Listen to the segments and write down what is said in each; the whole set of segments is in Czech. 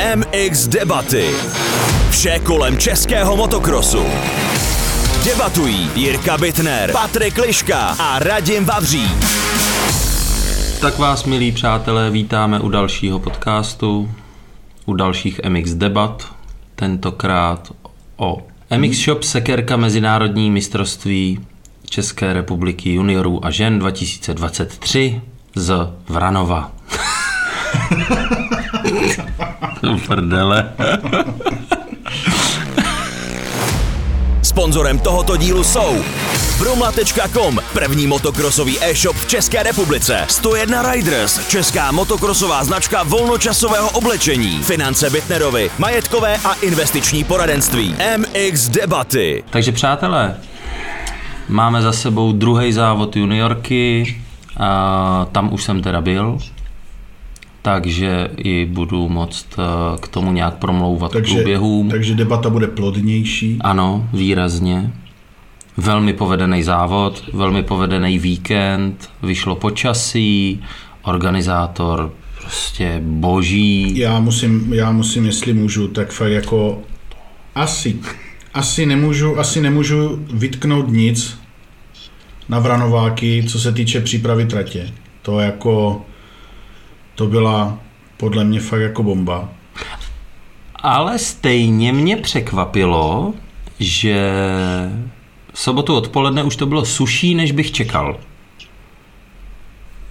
MX Debaty. Vše kolem českého motokrosu. Debatují Jirka Bitner, Patrik Liška a Radim Vavří. Tak vás, milí přátelé, vítáme u dalšího podcastu, u dalších MX debat, tentokrát o MX Shop Sekerka Mezinárodní mistrovství České republiky juniorů a žen 2023 z Vranova. Prdele. Sponzorem tohoto dílu jsou Brumla.com, první motokrosový e-shop v České republice. 101 Riders, česká motokrosová značka volnočasového oblečení. Finance Bitnerovi, majetkové a investiční poradenství. MX Debaty. Takže přátelé, máme za sebou druhý závod juniorky, a tam už jsem teda byl, takže i budu moct eh, k tomu nějak promlouvat Takže, průběhům. takže debata bude plodnější. Ano, výrazně. Velmi povedený závod, velmi povedený víkend, vyšlo počasí, organizátor prostě boží. Já musím, já musím, jestli můžu, tak fakt jako asi, asi nemůžu, asi nemůžu vytknout nic na Vranováky, co se týče přípravy tratě. To jako, to byla podle mě fakt jako bomba. Ale stejně mě překvapilo, že v sobotu odpoledne už to bylo suší, než bych čekal.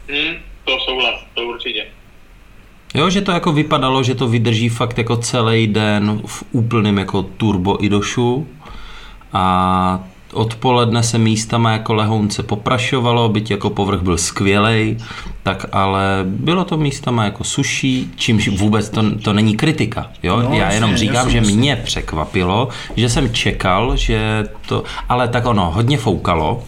Hmm, to souhlas, to určitě. Jo, že to jako vypadalo, že to vydrží fakt jako celý den v úplném jako turbo idošu a odpoledne se místama jako lehounce poprašovalo, byť jako povrch byl skvělej, tak ale bylo to místama jako suší, čímž vůbec to, to není kritika. Jo? No, Já jenom říkám, jasně, že mě překvapilo, že jsem čekal, že to, ale tak ono, hodně foukalo,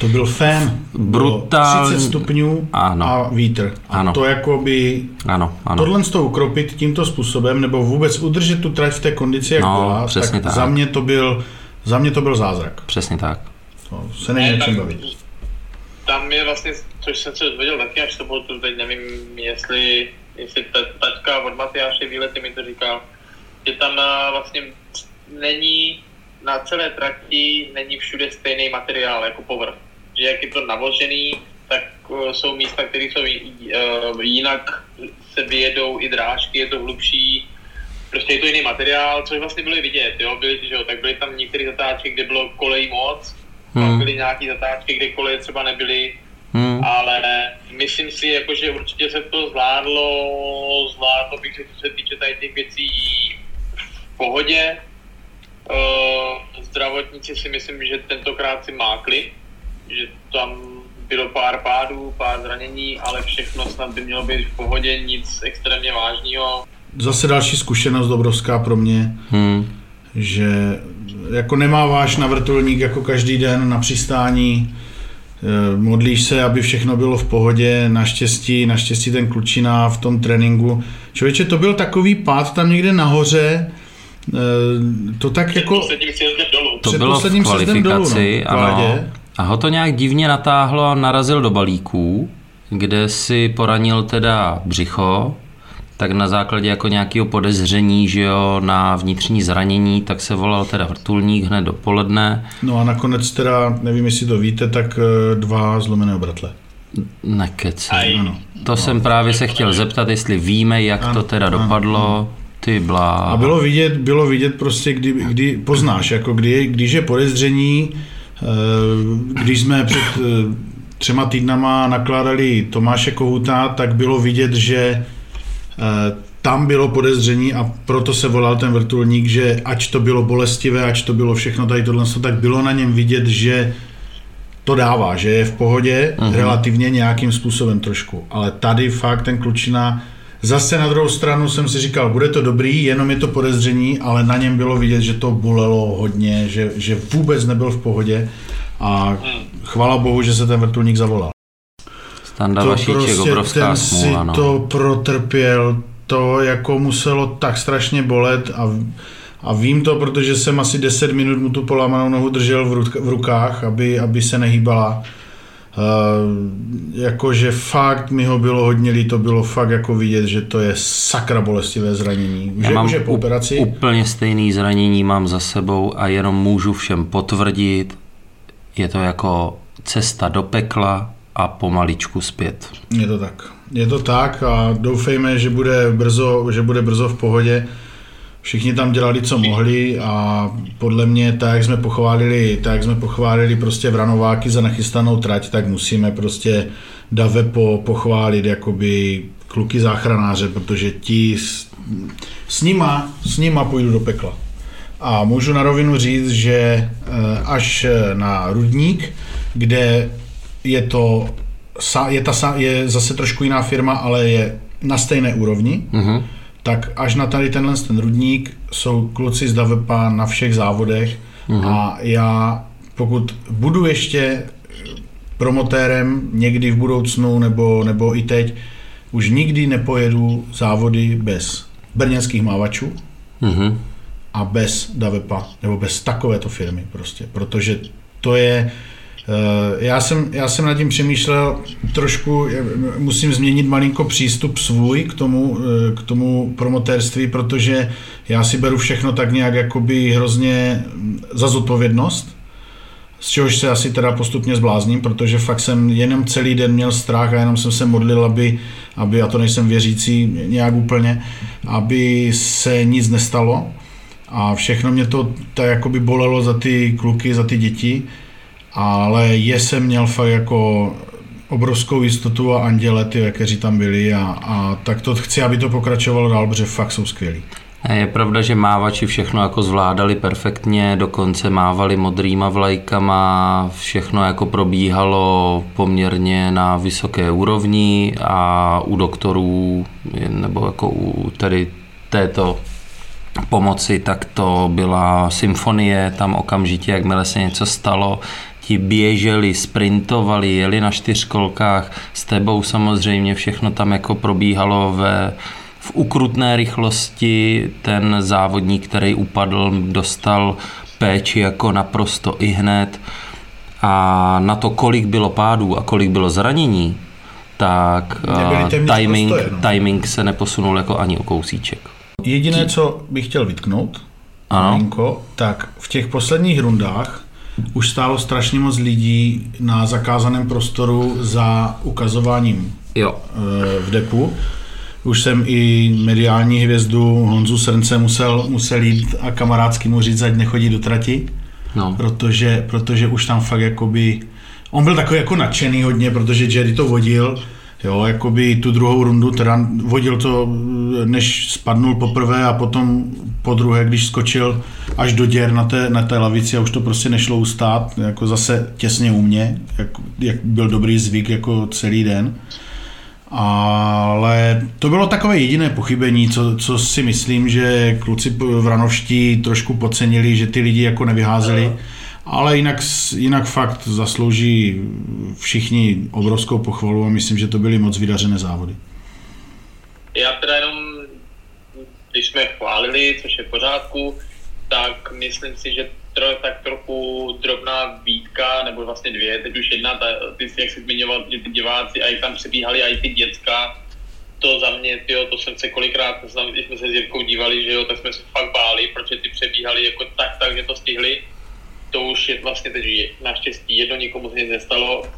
To byl fén. Bylo Brutální. 30 stupňů Ano. a vítr. A Ano. to jako by ano, ano. Tohle z toho ukropit tímto způsobem, nebo vůbec udržet tu trať v té kondici, jak No, byla, přesně tak. za mě to byl, za mě to byl zázrak. Přesně tak. To se není čem bavit. Tam je vlastně, což jsem se dozvěděl taky až sobotu, teď nevím, jestli, jestli ta, tačka od Matyáše Výlety mi to říkal, že tam eh, vlastně není na celé trati není všude stejný materiál jako povrch. Že jak je to navožený, tak eh, jsou místa, které jsou eh, jinak se vyjedou i drážky, je to hlubší, prostě je to jiný materiál, což vlastně bylo i vidět, jo, byly, že jo, tak byly tam některé zatáčky, kde bylo kolej moc, hmm. Hmm. pak byly nějaké zatáčky, kde koleje třeba nebyly, Hmm. ale myslím si, jako, že určitě se to zvládlo, zvládlo bych, že co se týče tady těch věcí v pohodě. Uh, zdravotníci si myslím, že tentokrát si mákli, že tam bylo pár pádů, pár zranění, ale všechno snad by mělo být v pohodě, nic extrémně vážného. Zase další zkušenost obrovská pro mě, Hmm. že jako nemá váš na vrtulník jako každý den na přistání, eh, modlíš se, aby všechno bylo v pohodě, naštěstí, naštěstí ten klučina v tom tréninku. Člověče, to byl takový pád tam někde nahoře, eh, to tak jako... Posledním sjezdem dolů. To Před bylo v posledním sjezdem dolů, kvalifikaci, no, v ano. A ho to nějak divně natáhlo a narazil do balíků, kde si poranil teda břicho, tak na základě jako nějakého podezření, že jo, na vnitřní zranění, tak se volal teda vrtulník hned dopoledne. No a nakonec teda, nevím, jestli to víte, tak eh, dva zlomené obratle. Nekeci. Ano. To jsem právě se chtěl zeptat, jestli víme, jak to teda dopadlo. Ty blá. A bylo vidět, bylo vidět prostě, kdy, kdy poznáš, jako kdy, když je podezření, eh, když jsme před eh, třema týdnama nakládali Tomáše Kohuta, tak bylo vidět, že tam bylo podezření a proto se volal ten vrtulník, že ať to bylo bolestivé, ať to bylo všechno tady tohle, tak bylo na něm vidět, že to dává, že je v pohodě uh-huh. relativně nějakým způsobem trošku. Ale tady fakt ten klučina, zase na druhou stranu jsem si říkal, bude to dobrý, jenom je to podezření, ale na něm bylo vidět, že to bolelo hodně, že, že vůbec nebyl v pohodě a chvala bohu, že se ten vrtulník zavolal. Standa Vašíček, obrovská ten si smůla, no. to protrpěl, to jako muselo tak strašně bolet a, a vím to, protože jsem asi 10 minut mu tu polámanou nohu držel v, ruk, v rukách, aby, aby se nehýbala. Uh, jakože fakt mi ho bylo hodně líto, bylo fakt jako vidět, že to je sakra bolestivé zranění. Už, Já je, mám už je po operaci. úplně stejný zranění mám za sebou a jenom můžu všem potvrdit, je to jako cesta do pekla a pomaličku zpět. Je to tak. Je to tak a doufejme, že bude brzo, že bude brzo v pohodě. Všichni tam dělali, co mohli a podle mě, tak jak jsme pochválili, tak jak jsme pochválili prostě Vranováky za nachystanou trať, tak musíme prostě Dave po, pochválit jakoby kluky záchranáře, protože ti s, s, nima, s nima půjdu do pekla. A můžu na rovinu říct, že eh, až na Rudník, kde je to je, ta, je zase trošku jiná firma, ale je na stejné úrovni, Mhm. tak až na tady tenhle ten rudník jsou kluci z Davepa na všech závodech Mhm. a já pokud budu ještě promotérem někdy v budoucnu nebo, nebo i teď, už nikdy nepojedu závody bez brněnských mávačů Mhm. a bez Davepa, nebo bez takovéto firmy prostě, protože to je, já jsem, já jsem nad tím přemýšlel trošku, eh, musím změnit malinko přístup svůj k tomu, eh, k tomu promotérství, protože já si beru všechno tak nějak jakoby hrozně mm, za zodpovědnost, z čehož se asi teda postupně zblázním, protože fakt jsem jenom celý den měl strach a jenom jsem se modlil, aby, aby já to nejsem věřící nějak úplně, aby se nic nestalo. A všechno mě to tak jakoby bolelo za ty kluky, za ty děti, ale je jsem měl fakt jako obrovskou jistotu a anděle, ty, kteří tam byli a, a tak to chci, aby to pokračovalo dál, protože fakt jsou skvělí. Je pravda, že mávači všechno jako zvládali perfektně, dokonce mávali modrýma vlajkama, všechno jako probíhalo poměrně na vysoké úrovni a u doktorů, nebo jako u tady této pomoci, tak to byla symfonie, tam okamžitě, jakmile se něco stalo, ti běželi, sprintovali, jeli na čtyřkolkách, s tebou samozřejmě všechno tam jako probíhalo ve, v ukrutné rychlosti, ten závodník, který upadl, dostal péči jako naprosto i hned a na to, kolik bylo pádů a kolik bylo zranění, tak eh, timing, prostoje, no. timing se neposunul jako ani o kousíček. Jediné, co bych chtěl vytknout, Ano. malinko, tak v těch posledních rundách už stálo strašně moc lidí na zakázaném prostoru za ukazováním Jo. eh, v depu. Už jsem i mediální hvězdu Honzu Srnce musel, musel jít a kamarádsky mu říct, ať nechodí do trati, No. protože, protože už tam fakt jakoby, on byl takový jako nadšený hodně, protože Jerry to vodil, jo, jakoby tu druhou rundu, teda vodil to, než spadnul poprvé a potom po druhé, když skočil až do děr na té, na té lavici a už to prostě nešlo ustát, jako zase těsně u mě, jak, jak byl dobrý zvyk jako celý den. Ale to bylo takové jediné pochybení, co, co si myslím, že kluci vranovští trošku podcenili, že ty lidi jako nevyházeli. Ale jinak, jinak fakt zaslouží všichni obrovskou pochvalu a myslím, že to byly moc vydařené závody. Já teda jenom, když jsme chválili, což je v pořádku, tak myslím si, že tro, tak trochu drobná výtka, nebo vlastně dvě, teď už jedna, ta, ty jsi, jak jsi zmiňoval, že ty diváci, a jak tam přebíhali, a i ty děcka, to za mě, tyjo, to jsem se kolikrát, když jsme se s Jirkou dívali, že jo, tak jsme se fakt báli, protože ty přebíhali jako tak, tak, že to stihli. To už je vlastně teď naštěstí jedno, nikomu se nic nestalo. Uh,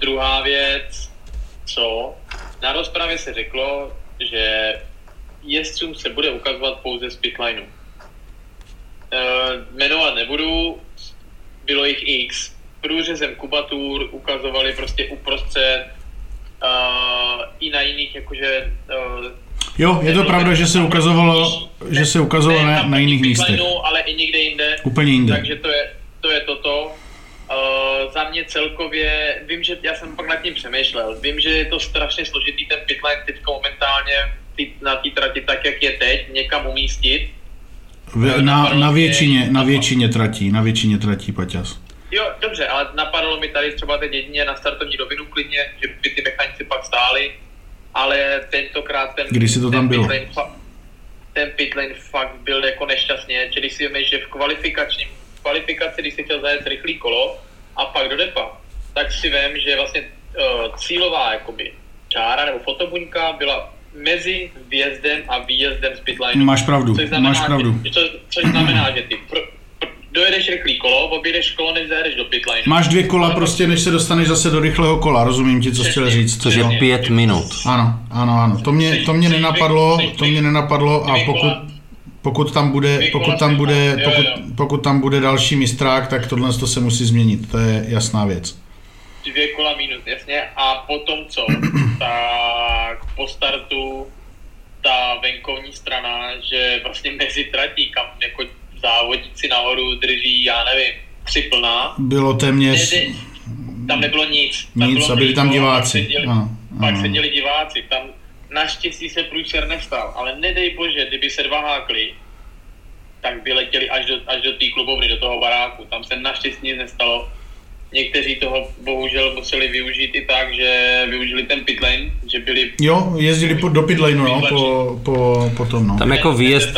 druhá věc, co? Na rozpravě se řeklo, že jezdcům se bude ukazovat pouze z pitlineu. Uh, jmenovat nebudu, bylo jich x. Průřezem Kubatur ukazovali prostě uprostřed uh, i na jiných, jakože uh, Jo, je to pravda, že se ukazovalo, že se ukazovalo na, na jiných místech. ale i někde jinde. Úplně jinde. Takže to je, to je toto. Uh, za mě celkově, vím, že já jsem pak nad tím přemýšlel, vím, že je to strašně složitý ten pitline teď momentálně ty, na té trati tak, jak je teď, někam umístit. V- Na, na, většině, na většině tratí, na většině tratí Paťas. Jo, dobře, ale napadlo mi tady třeba teď jedině na startovní rovinu klidně, že by ty mechanici pak stáli, ale tentokrát ten, Kdy si to tam ten bylo? pitlane ten pitlane fakt byl jako nešťastně, čili si vím, že v kvalifikačním kvalifikaci, když si chtěl zajet rychlý kolo a pak do depa, tak si vím, že vlastně uh, cílová jakoby, čára nebo fotobuňka byla mezi vjezdem a výjezdem z pitlineu. Máš pravdu, což znamená, máš pravdu. Že, co, což znamená, že ty pr, pr, dojedeš rychlý kolo, objedeš kolo, než zajedeš do pitlineu. Máš dvě kola prostě, než se dostaneš zase do rychlého kola, rozumím ti, co jsi chtěl říct. Což je pět minut. Ano, ano, ano. To mě, to mě Jsi- jsi- nenapadlo, jsi- to mě nenapadlo a pokud, kola- pokud tam bude, pokud tam bude, pokud, pokud tam bude další mistrák, tak tohle to se musí změnit, to je jasná věc. dvě kola minus, jasně. A potom co? tak po startu ta venkovní strana, že vlastně mezi tratí, kam jako závodníci nahoru drží, já nevím, tři plná, Bylo téměř, tam nebylo nic. Tam Nic bylo a byli tam diváci. Pak seděli, Ano, pak ano. seděli diváci. Tam naštěstí se průser nestal, ale nedej bože, kdyby se dva hákli, tak by letěli až do, až do té klubovny, do toho baráku. Tam se naštěstí nic nestalo. Někteří toho bohužel museli využít i tak, že využili ten pitlane, že byli jo, jezdili po, do pitlane, no, po, po, po tom, no. Tam jako výjezd,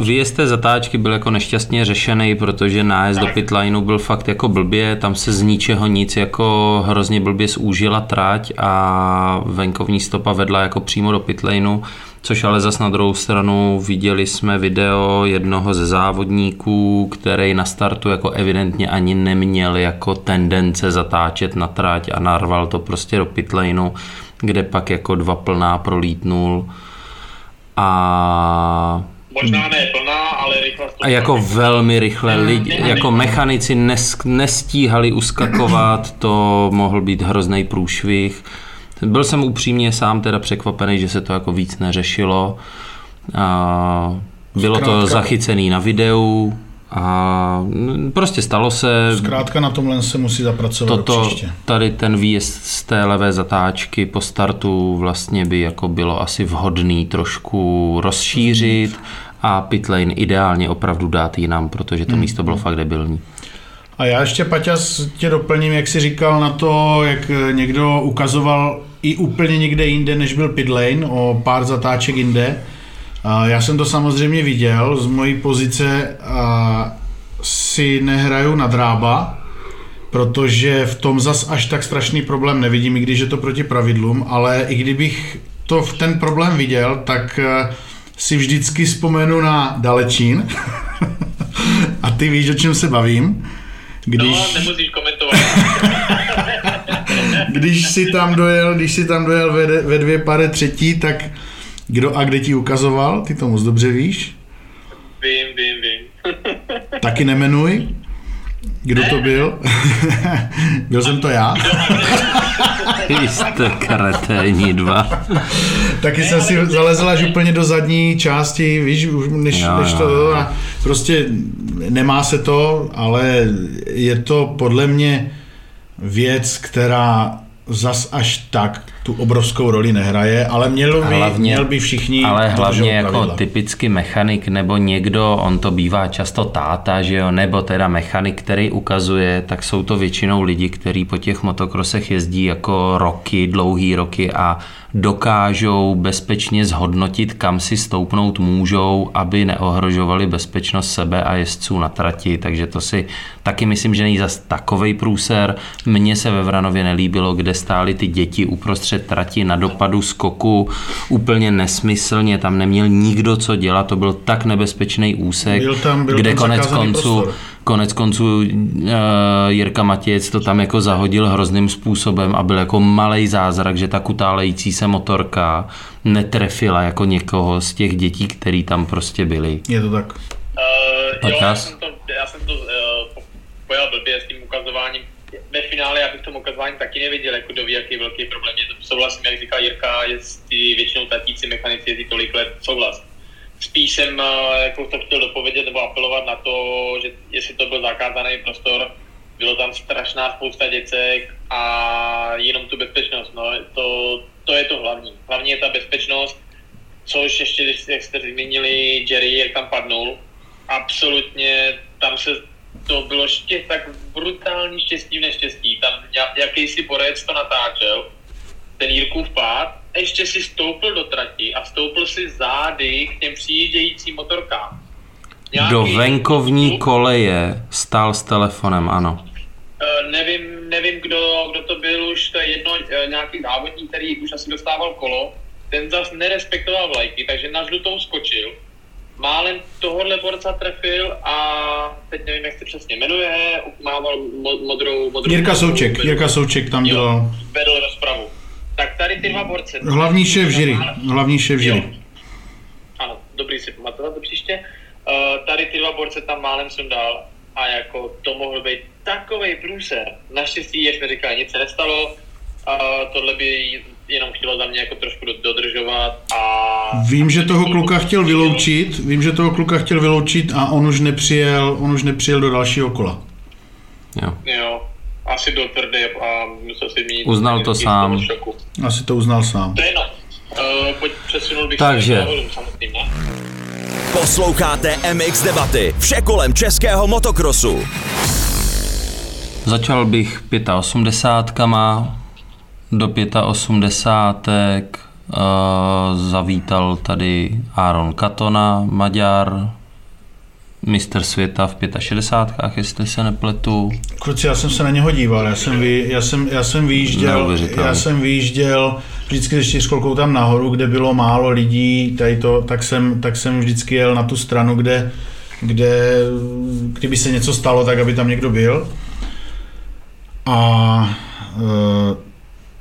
výjezd té zatáčky byl jako nešťastně řešený, protože nájezd do Tak. pitlineu byl fakt jako blbě, tam se z ničeho nic jako hrozně blbě zúžila trať a venkovní stopa vedla jako přímo do pitlineu, což ale zas na druhou stranu viděli jsme video jednoho ze závodníků, který na startu jako evidentně ani neměl jako tendence zatáčet na trať a narval to prostě do pitlineu, kde pak jako dva plná prolítnul a možná ne plná, ale rychlost. a jako velmi rychle lidi, jako mechanici nes, nestíhali uskakovat, to mohl být hrozný průšvih. Byl jsem upřímně sám teda překvapený, že se to jako víc neřešilo. A bylo to Zkrátka- zachycený na videu a prostě stalo se. Zkrátka na tomhle se musí zapracovat Toto, příště. tady ten výjezd z té levé zatáčky po startu vlastně by jako bylo asi vhodný trošku rozšířit a pitlane ideálně opravdu dát jinam, protože to místo bylo fakt debilní. A já ještě, Paťas, tě doplním, jak jsi říkal na to, jak někdo ukazoval i úplně někde jinde, než byl pitlane, o pár zatáček jinde. A já jsem to samozřejmě viděl, z mojí pozice a si nehraju na drába, protože v tom zas až tak strašný problém nevidím, i když je to proti pravidlům, ale i kdybych to v ten problém viděl, tak eh, si vždycky vzpomenu na Dalečín. A ty víš, o čem se bavím. Když, No, nemusíš komentovat. když si tam dojel, když si tam dojel ve, ve dvě pade třetí, tak kdo a kde ti ukazoval, ty to moc dobře víš, vím, vím, vím. taky nemenuj, kdo to byl. byl jsem to já. Vy jste kreténi dva. Taky jsem si zalezl až úplně do zadní části, víš, už než, Jo, než to, jo. a prostě nemá se to, ale je to podle mě věc, která zas až tak tu obrovskou roli nehraje, ale mělo by, Hlavně- měl by všichni Ale hlavně jako pravidla. typicky mechanik nebo někdo, on to bývá často táta, že jo, nebo teda mechanik, který ukazuje, tak jsou to většinou lidi, kteří po těch motokrosech jezdí jako roky, dlouhý roky a dokážou bezpečně zhodnotit, kam si stoupnout můžou, aby neohrožovali bezpečnost sebe a jezdců na trati, takže to si taky myslím, že není zas takovej průser. Mně se ve Vranově nelíbilo, kde stály ty děti uprostřed trati na dopadu skoku, úplně nesmyslně, tam neměl nikdo co dělat, to byl tak nebezpečný úsek, Byl tam- byl kde tam konec konců, prostor. Konec konců uh, Jirka Matějec to tam jako zahodil hrozným způsobem a byl jako malý zázrak, že ta kutálející se motorka netrefila jako někoho z těch dětí, který tam prostě byli. Je to tak. Uh, jo, já jsem to, já jsem to uh, po- pojal blbě s tím ukazováním. Ve finále já bych tomu ukazování taky neviděl, jako kdo ví, jaký je velký problém. Je to souhlasím, jak říká Jirka, jestli většinou tatíci mechanici jezdí tolik let, souhlas. Spíš jsem uh, jako to chtěl dopovědět nebo apelovat na to, že jestli to byl zakázaný prostor, bylo tam strašná spousta děcek a jenom tu bezpečnost, no, to, to je to hlavní. Hlavní je ta bezpečnost, což ještě, jak jste zmínili Jerry, jak tam padnul, absolutně tam se to bylo ště, tak brutální štěstí v neštěstí. Tam jakýsi borec to natáčel, ten Jirkův pád, ještě si stoupil do trati a stoupil si zády k těm přijíždějícím motorkám. Do Nějaký- venkovní koleje stál s telefonem, ano. Uh, nevím, nevím kdo, kdo to byl už, to je jedno, uh, nějaký závodník, který už asi dostával kolo, ten zas nerespektoval vlajky, takže na žlutou skočil, málem tohohle borca trefil a teď nevím, jak se přesně jmenuje, mával mo- modrou, modrou... Jirka Souček, Jirka Souček tam dělal. vedl rozpravu. Tak tady ty dva borce... Hlavní šéf žiry, hlavní šéf žiry. Ano, dobrý si pamatovat do příště. Uh, tady ty dva borce tam málem sundal a jako to mohl být takový průser. Naštěstí, jak jsme říkali, nic se nestalo. Uh, tohle by jenom chtělo za mě jako trošku do- dodržovat a... Vím, že toho kluka chtěl vyloučit, vím, že toho kluka chtěl vyloučit a on už nepřijel, on už nepřijel do dalšího kola. Jo. Jo, asi byl tvrdý a musel si mít... Uznal to sám. šoku. Asi to uznal sám. To je jedno. Uh, pojď přesunul bych Takže. samotným, ne? Posloucháte MX debaty. Vše kolem českého motokrosu. Začal bych 85 do 85 uh, zavítal tady Aaron Katona, Maďar, mistr světa v 65, jestli se nepletu. Kluci, já jsem se na něho díval, já jsem, vy, já jsem, já jsem vyjížděl, já jsem vyjížděl vždycky se čtyřkolkou tam nahoru, kde bylo málo lidí, tady to, tak jsem, tak jsem vždycky jel na tu stranu, kde, kde kdyby se něco stalo, tak aby tam někdo byl. A e,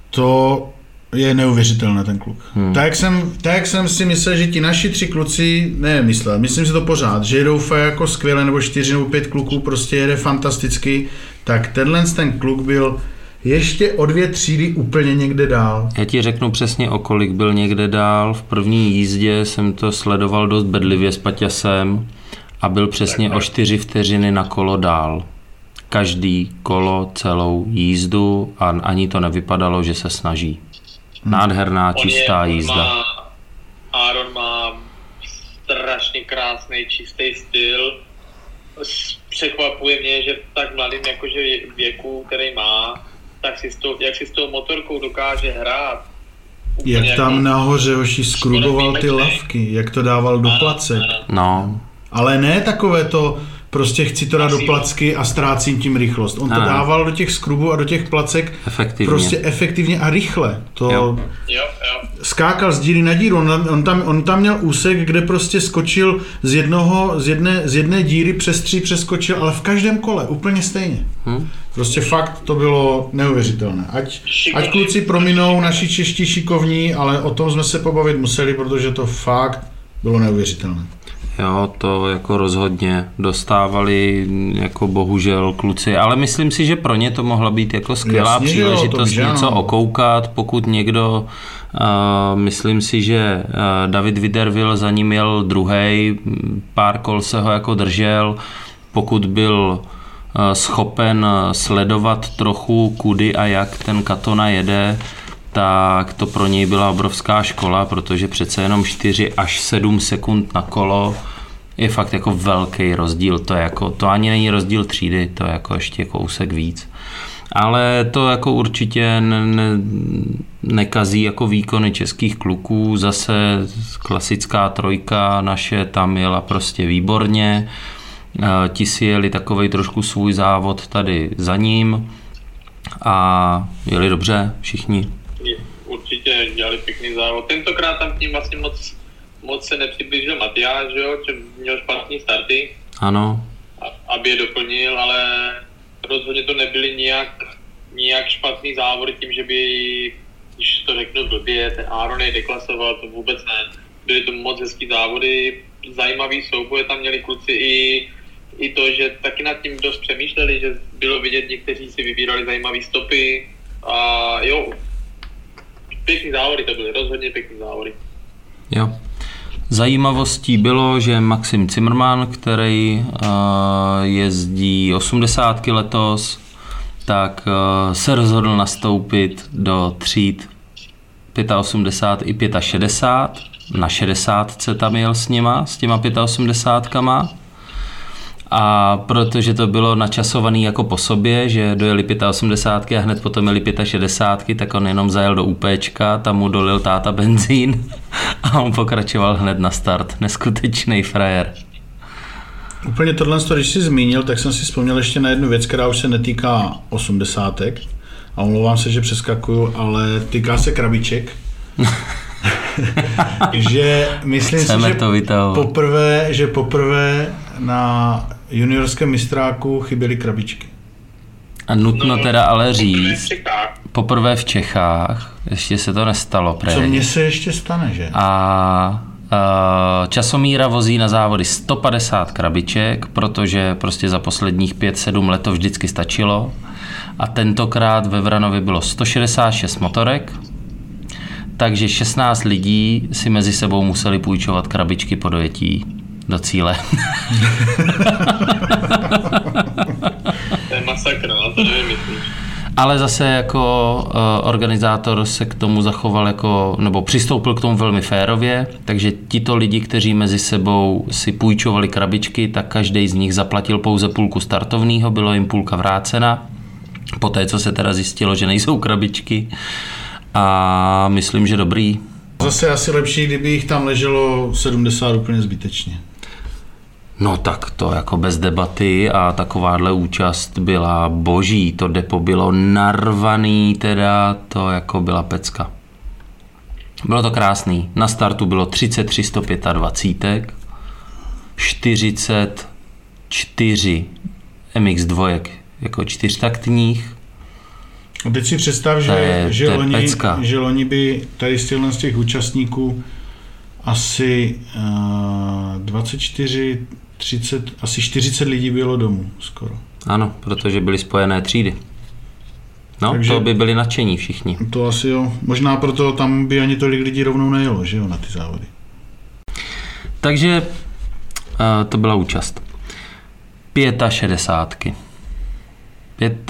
to je neuvěřitelné ten kluk. Hmm. Tak, jsem, tak jsem si myslel, že ti naši tři kluci, ne myslel, myslím si to pořád, že jedou fakt jako skvěle, nebo čtyři nebo pět kluků prostě jede fantasticky, tak tenhle ten kluk byl ještě o dvě třídy úplně někde dál. Já ti řeknu přesně, o kolik byl někde dál. V první jízdě jsem to sledoval dost bedlivě s Paťasem a byl přesně o 4 vteřiny na kolo dál. Každý kolo, celou jízdu a ani to nevypadalo, že se snaží. Nádherná, On je- čistá on jízda. Má, Aaron má strašně krásný, čistý styl. Překvapuje mě, že v tak mladým jakože vě- věku, který má, tak si s tou, jak si s tou motorkou dokáže hrát. Úplně Jak jako- tam nahoře hoši skruboval ty lavky, jak to dával do placek. No, Ale ne takové to, prostě chci to dát do placky a ztrácím tím rychlost. On to Ano. dával do těch skrubů a do těch placek efektivně. prostě efektivně a rychle. To Jo. Jo, jo. skákal z díry na díru. On, on, tam, on tam měl úsek, kde prostě skočil z, jednoho, z, jedné, z jedné díry přes tři přeskočil, ale v každém kole, úplně stejně. Hm? Prostě fakt to bylo neuvěřitelné. Ať, ať kluci prominou naši čeští šikovní, ale o tom jsme se pobavit museli, protože to fakt bylo neuvěřitelné. Jo, to jako rozhodně dostávali jako bohužel kluci, ale myslím si, že pro ně to mohla být jako skvělá Jasně, že jo, to příležitost víš, ano. něco okoukat, pokud někdo, uh, myslím si, že uh, David Viderville za ním jel druhý, pár kol se ho jako držel, pokud byl uh, schopen sledovat trochu kudy a jak ten Katona jede, tak to pro něj byla obrovská škola, protože přece jenom 4 až 7 sekund na kolo je fakt jako velký rozdíl. To, je jako, to ani není rozdíl třídy, to je jako ještě kousek víc. Ale to jako určitě ne, ne, nekazí jako výkony českých kluků. Zase klasická trojka naše tam jela prostě výborně. Eh, Ti si jeli takový trošku svůj závod tady za ním a jeli dobře všichni. Dělali pěkný závod. Tentokrát tam k ním vlastně moc, moc se nepřiblížil Matyáš, že jo, že měl špatný starty, Ano, a- aby je doplnil, ale rozhodně to nebyly nijak, nijak špatný závody tím, že by, když to řeknu blbě, ten Aaron je deklasoval, to vůbec ne. Byly to moc hezký závody, zajímavý souboje tam měli kluci i, i to, že taky nad tím dost přemýšleli, že bylo vidět, někteří si vybírali zajímavé stopy a jo, pěkný závody to byly, rozhodně pěkný závody. Jo. Zajímavostí bylo, že Maxim Zimmermann, který uh, jezdí 80 letos, tak uh, se rozhodl nastoupit do tříd 85 i 65. Na 60 tam jel s nima, s těma 85 a protože to bylo načasované jako po sobě, že dojeli 85 a hned potom jeli 65, tak on jenom zajel do UPčka, tam mu dolil táta benzín a on pokračoval hned na start. Neskutečný frajer. Úplně tohle, když jsi zmínil, tak jsem si vzpomněl ještě na jednu věc, která už se netýká osmdesátek. A omlouvám se, že přeskakuju, ale týká se krabiček. že myslím Chceme si, že to vytahovat. poprvé, že poprvé na juniorském mistráku chyběly krabičky. A nutno teda ale říct, poprvé v Čechách, ještě se to nestalo, Co prej. mně se ještě stane, že? A a časomíra vozí na závody 150 krabiček, protože prostě za posledních 5-7 let to vždycky stačilo. A tentokrát ve Vranovi bylo 166 motorek, takže 16 lidí si mezi sebou museli půjčovat krabičky po dojetí do cíle. To je masakr, no to nevymyslíš. Ale zase jako uh, organizátor se k tomu zachoval jako, nebo přistoupil k tomu velmi férově, takže tito lidi, kteří mezi sebou si půjčovali krabičky, tak každý z nich zaplatil pouze půlku startovního, bylo jim půlka vrácena. Poté, co se teda zjistilo, že nejsou krabičky. A myslím, že dobrý. Zase asi lepší, kdyby jich tam leželo 70 úplně zbytečně. No tak to jako bez debaty a takováhle účast byla boží. To depo bylo narvaný, teda to jako byla pecka. Bylo to krásný. Na startu bylo 33 125, 44 MX2 jako čtyřtaktních, A teď si představ, že, je- že, loni, pecka. že loni by tady z těch účastníků asi uh, 24, 30, asi 40 lidí bylo domů skoro. ano, protože byly spojené třídy. No, Takže- to by byli nadšení všichni. To asi jo. Možná proto tam by ani tolik lidí rovnou nejelo, že jo, na ty závody. Takže eh, to byla účast. 65.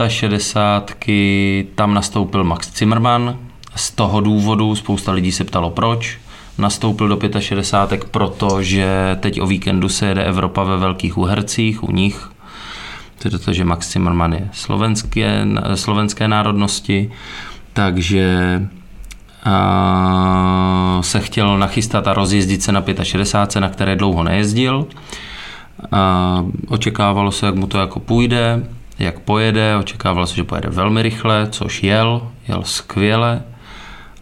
65. Tam nastoupil Max Zimmermann. Z toho důvodu spousta lidí se ptalo proč. Nastoupil do 65, protože teď o víkendu se jede Evropa ve Velkých Uhercích u nich. Protože Max Zimmermann je slovenské, slovenské národnosti, takže a se chtěl nachystat a rozjezdit se na 65, na které dlouho nejezdil. A očekávalo se, jak mu to jako půjde, jak pojede, očekávalo se, že pojede velmi rychle, což jel, jel skvěle,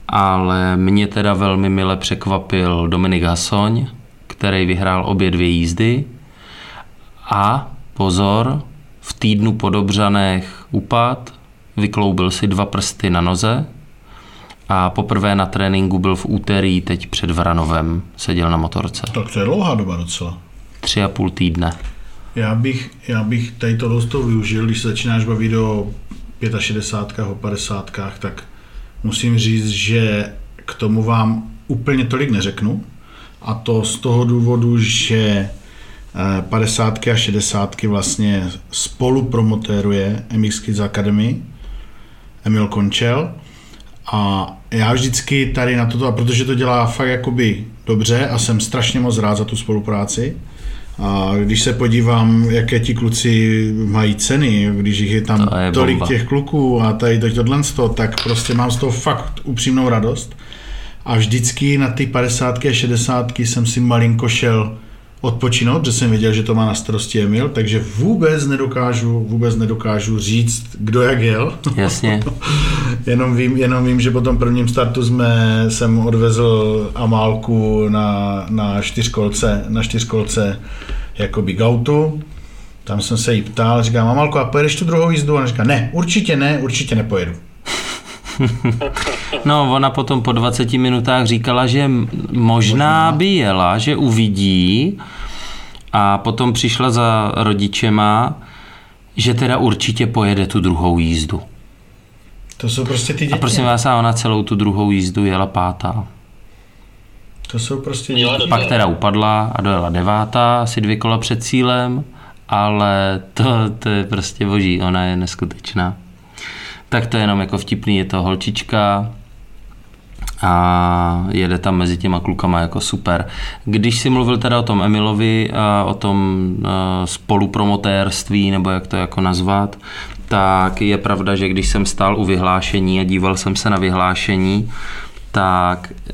ale mě teda velmi mile překvapil Dominik Hasoň, který vyhrál obě dvě jízdy a pozor, v týdnu po Dobřanech upad, vykloubil si dva prsty na noze, a poprvé na tréninku byl v úterý teď před Vranovem, seděl na motorce. Tak to je dlouhá doba docela. Tři a půl týdne. Já bych, já bych tady to dost využil, když se začínáš bavit o 65, o 50, tak musím říct, že k tomu vám úplně tolik neřeknu. A to z toho důvodu, že eh, 50 a 60 vlastně spolu promotéruje MX Kids Academy Emil Končel. A já vždycky tady na toto, a protože to dělá fakt jakoby dobře a jsem strašně moc rád za tu spolupráci, a když se podívám, jaké ti kluci mají ceny, když jich je tam To je tolik bomba. těch kluků a tady to tohle, tak prostě mám z toho fakt upřímnou radost. A vždycky na ty 50 a 60 jsem si malinko šel odpočinout, protože jsem věděl, že to má na starosti Emil, takže vůbec nedokážu, vůbec nedokážu říct, kdo jak jel. Jasně. Jenom vím, jenom vím, že po tom prvním startu jsme, jsem odvezl Amálku na, na čtyřkolce, na čtyřkolce jakoby gautu. Tam jsem se jí ptal, říkám, Amálko, a pojedeš tu druhou jízdu? A ona říká, ne, určitě ne, určitě nepojedu. No, ona potom po 20 minutách říkala, že možná by jela, že uvidí a potom přišla za rodičema, že teda určitě pojede tu druhou jízdu. To jsou prostě ty A děti. prosím vás, a ona celou tu druhou jízdu jela pátá. To jsou prostě Měla děti. Pak teda upadla a dojela devátá, asi dvě kola před cílem, ale to, to je prostě boží, ona je neskutečná. Tak to je jenom jako vtipný, je to holčička a jede tam mezi těma klukama jako super. Když si mluvil teda o tom Emilovi a o tom eh, spolupromotérství, nebo jak to jako nazvat, tak je pravda, že když jsem stál u vyhlášení a díval jsem se na vyhlášení, tak eh,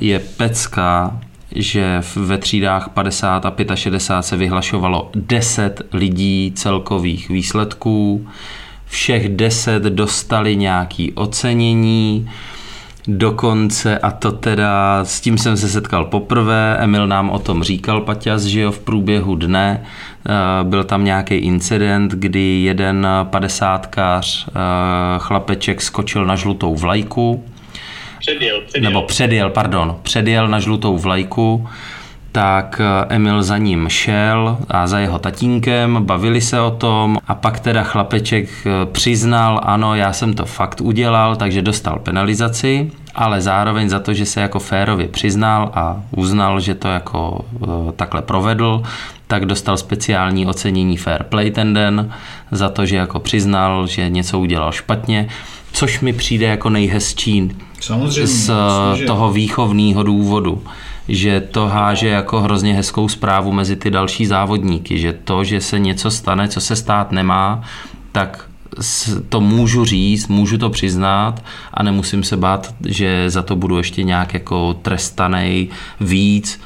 je pecka, že ve třídách 50 a 65 se vyhlašovalo 10 lidí celkových výsledků. Všech 10 dostali nějaký ocenění. Dokonce, a to teda, s tím jsem se setkal poprvé, Emil nám o tom říkal, Paťas, že jo, v průběhu dne eh, byl tam nějaký incident, kdy jeden padesátkář eh, chlapeček skočil na žlutou vlajku, Předjel, předjel. nebo předjel, pardon, předjel na žlutou vlajku, tak eh, Emil za ním šel a za jeho tatínkem, bavili se o tom a pak teda chlapeček eh, přiznal, ano, já jsem to fakt udělal, takže dostal penalizaci, ale zároveň za to, že se jako férově přiznal a uznal, že to jako eh, takhle provedl, tak dostal speciální ocenění Fair Play ten den za to, že jako přiznal, že něco udělal špatně, což mi přijde jako nejhezčí Samozřejmě. z toho výchovného důvodu, že to háže jako hrozně hezkou zprávu mezi ty další závodníky, že to, že se něco stane, co se stát nemá, tak to můžu říct, můžu to přiznat a nemusím se bát, že za to budu ještě nějak jako trestanej víc.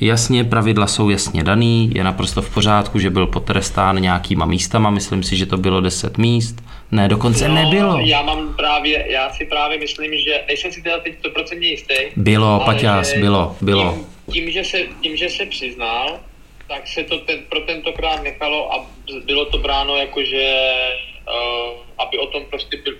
Jasně, pravidla jsou jasně daný, je naprosto v pořádku, že byl potrestán nějakýma místama, myslím si, že to bylo 10 míst. Ne, dokonce No, nebylo. Já mám právě, já si právě myslím, že nejsem si teda teď 100% jistý. Bylo, Paťás, bylo, bylo. Tím, tím, že se, tím, že se přiznal, tak se to ten, pro tentokrát nechalo a bylo to bráno jako, že uh, aby o tom prostě byl,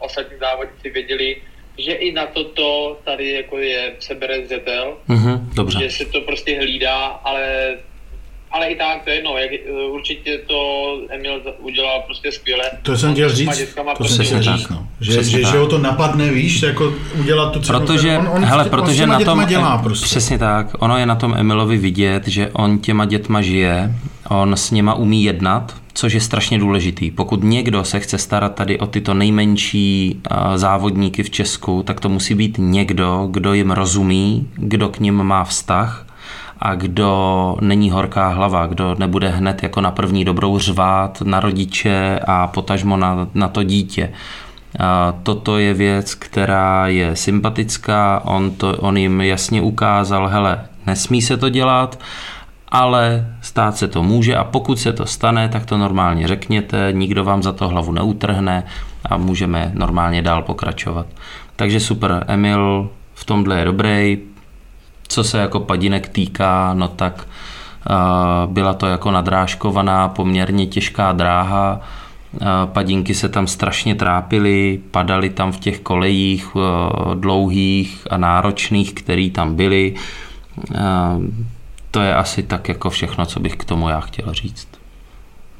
ostatní závodníci věděli, že i na toto tady jako je, se bere zřetel, Mhm, dobře. že se to prostě hlídá, ale ale i tak, to je jedno, jak, eh, určitě to Emil udělal prostě skvěle. To jsem chtěl S těma říct, to prostě jsem chtěl Přesně říct, tak. no. Že, Přesně že, tak. že ho to napadne, víš, jako udělat tu cenu. Protože, on, on, hele, on protože těma na tom, dělá prostě. přesně tak, ono je na tom Emilovi vidět, že on těma dětma žije, on s něma umí jednat, což je strašně důležitý. Pokud někdo se chce starat tady o tyto nejmenší a, závodníky v Česku, tak to musí být někdo, kdo jim rozumí, kdo k nim má vztah a kdo není horká hlava, kdo nebude hned jako na první dobrou řvát na rodiče a potažmo na, na to dítě. A toto je věc, která je sympatická, on, to, on jim jasně ukázal, hele, nesmí se to dělat, ale stát se to může a pokud se to stane, tak to normálně řekněte, nikdo vám za to hlavu neutrhne a můžeme normálně dál pokračovat. Takže super, Emil v tomhle je dobrý, co se jako padinek týká, no tak byla to jako nadrážkovaná poměrně těžká dráha, padinky se tam strašně trápily, padaly tam v těch kolejích uh, dlouhých a náročných, který tam byly. Uh, to je asi tak jako všechno, co bych k tomu já chtěl říct.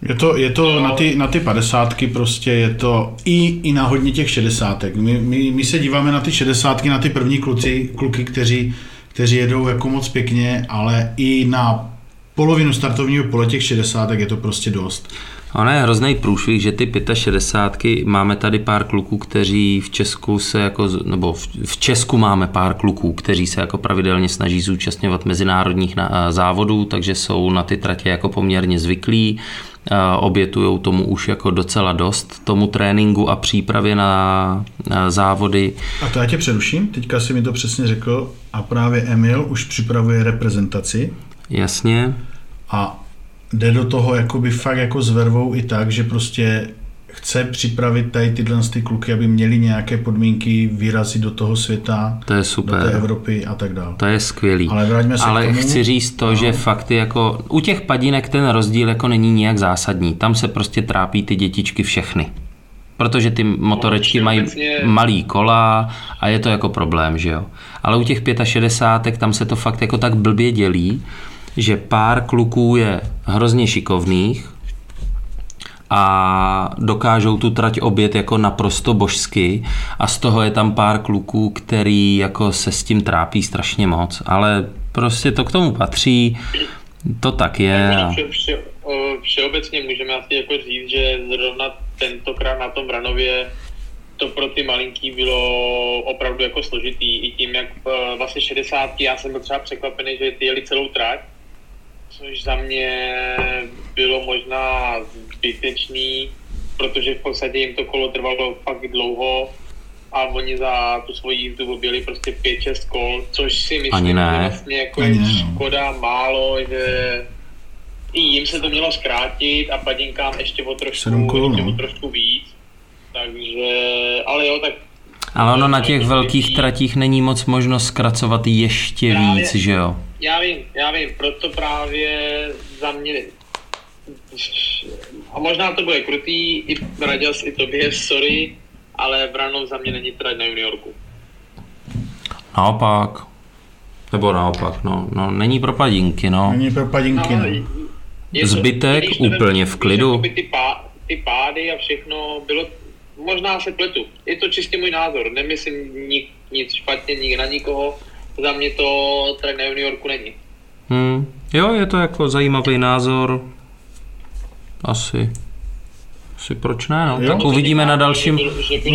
Je to, je to na, ty, na ty padesátky prostě, je to i, i na hodně těch šedesátek. My, my, my se díváme na ty šedesátky, na ty první kluci, kluky, kteří, kteří jedou jako moc pěkně, ale i na polovinu startovního pole těch šedesátek je to prostě dost. Ono je hrozný průšvih, že ty 65 máme tady pár kluků, kteří v Česku se jako, nebo v, Česku máme pár kluků, kteří se jako pravidelně snaží zúčastňovat mezinárodních závodů, takže jsou na ty tratě jako poměrně zvyklí, obětují tomu už jako docela dost, tomu tréninku a přípravě na, závody. A to já tě přeruším, teďka si mi to přesně řekl a právě Emil už připravuje reprezentaci Jasně. a jde do toho jakoby fakt jako s vervou i tak, že prostě chce připravit tady tyhle ty kluky, aby měli nějaké podmínky vyrazit do toho světa, To je super. do té Evropy a tak dále. To je skvělý. Ale vraťme se Ale k tomu. chci říct to, no. že fakt jako, u těch padínek ten rozdíl jako není nijak zásadní. Tam se prostě trápí ty dětičky všechny. Protože ty motorečky mají všeobecně- malý kola a je to jako problém, že jo. Ale u těch 65 tam se to fakt jako tak blbě dělí, že pár kluků je hrozně šikovných a dokážou tu trať obět jako naprosto božsky a z toho je tam pár kluků, který jako se s tím trápí strašně moc, ale prostě to k tomu patří, to tak je. A... Vše, vše, všeobecně můžeme asi jako říct, že zrovna tentokrát na tom Ranově to pro ty malinký bylo opravdu jako složitý. I tím, jak eh, vlastně 60, já jsem byl třeba překvapený, že ty jeli celou trať, což za mě bylo možná zbytečný, protože v podstatě jim to kolo trvalo fakt dlouho a oni za tu svoji jízdu objeli prostě 5-6 kol, což si myslím, Ani ne. že vlastně jako Ani je ne, no. škoda málo, že i jim se to mělo zkrátit a padinkám ještě o trošku, ještě no. o trošku víc. Takže, ale jo, tak Ale ono na těch velkých tratích není moc možnost zkracovat ještě Právě. víc, že jo? Já vím, já vím, proto právě za mě a možná to bude krutý, i Raděs, i tobě, sorry, ale Vranov za mě není trať na juniorku. Naopak. Nebo naopak, no, no není pro padinky, no. Není pro padinky, no. je Zbytek to úplně v klidu. Ty, pá, ty pády a všechno bylo, možná se pletu, je to čistě můj názor, nemyslím nik, nic špatně nik na nikoho, za mě to trať na juniorku není. Hmm. Jo, je to jako zajímavý názor. Asi. Asi proč ne, no. Jo. Tak uvidíme na dalším,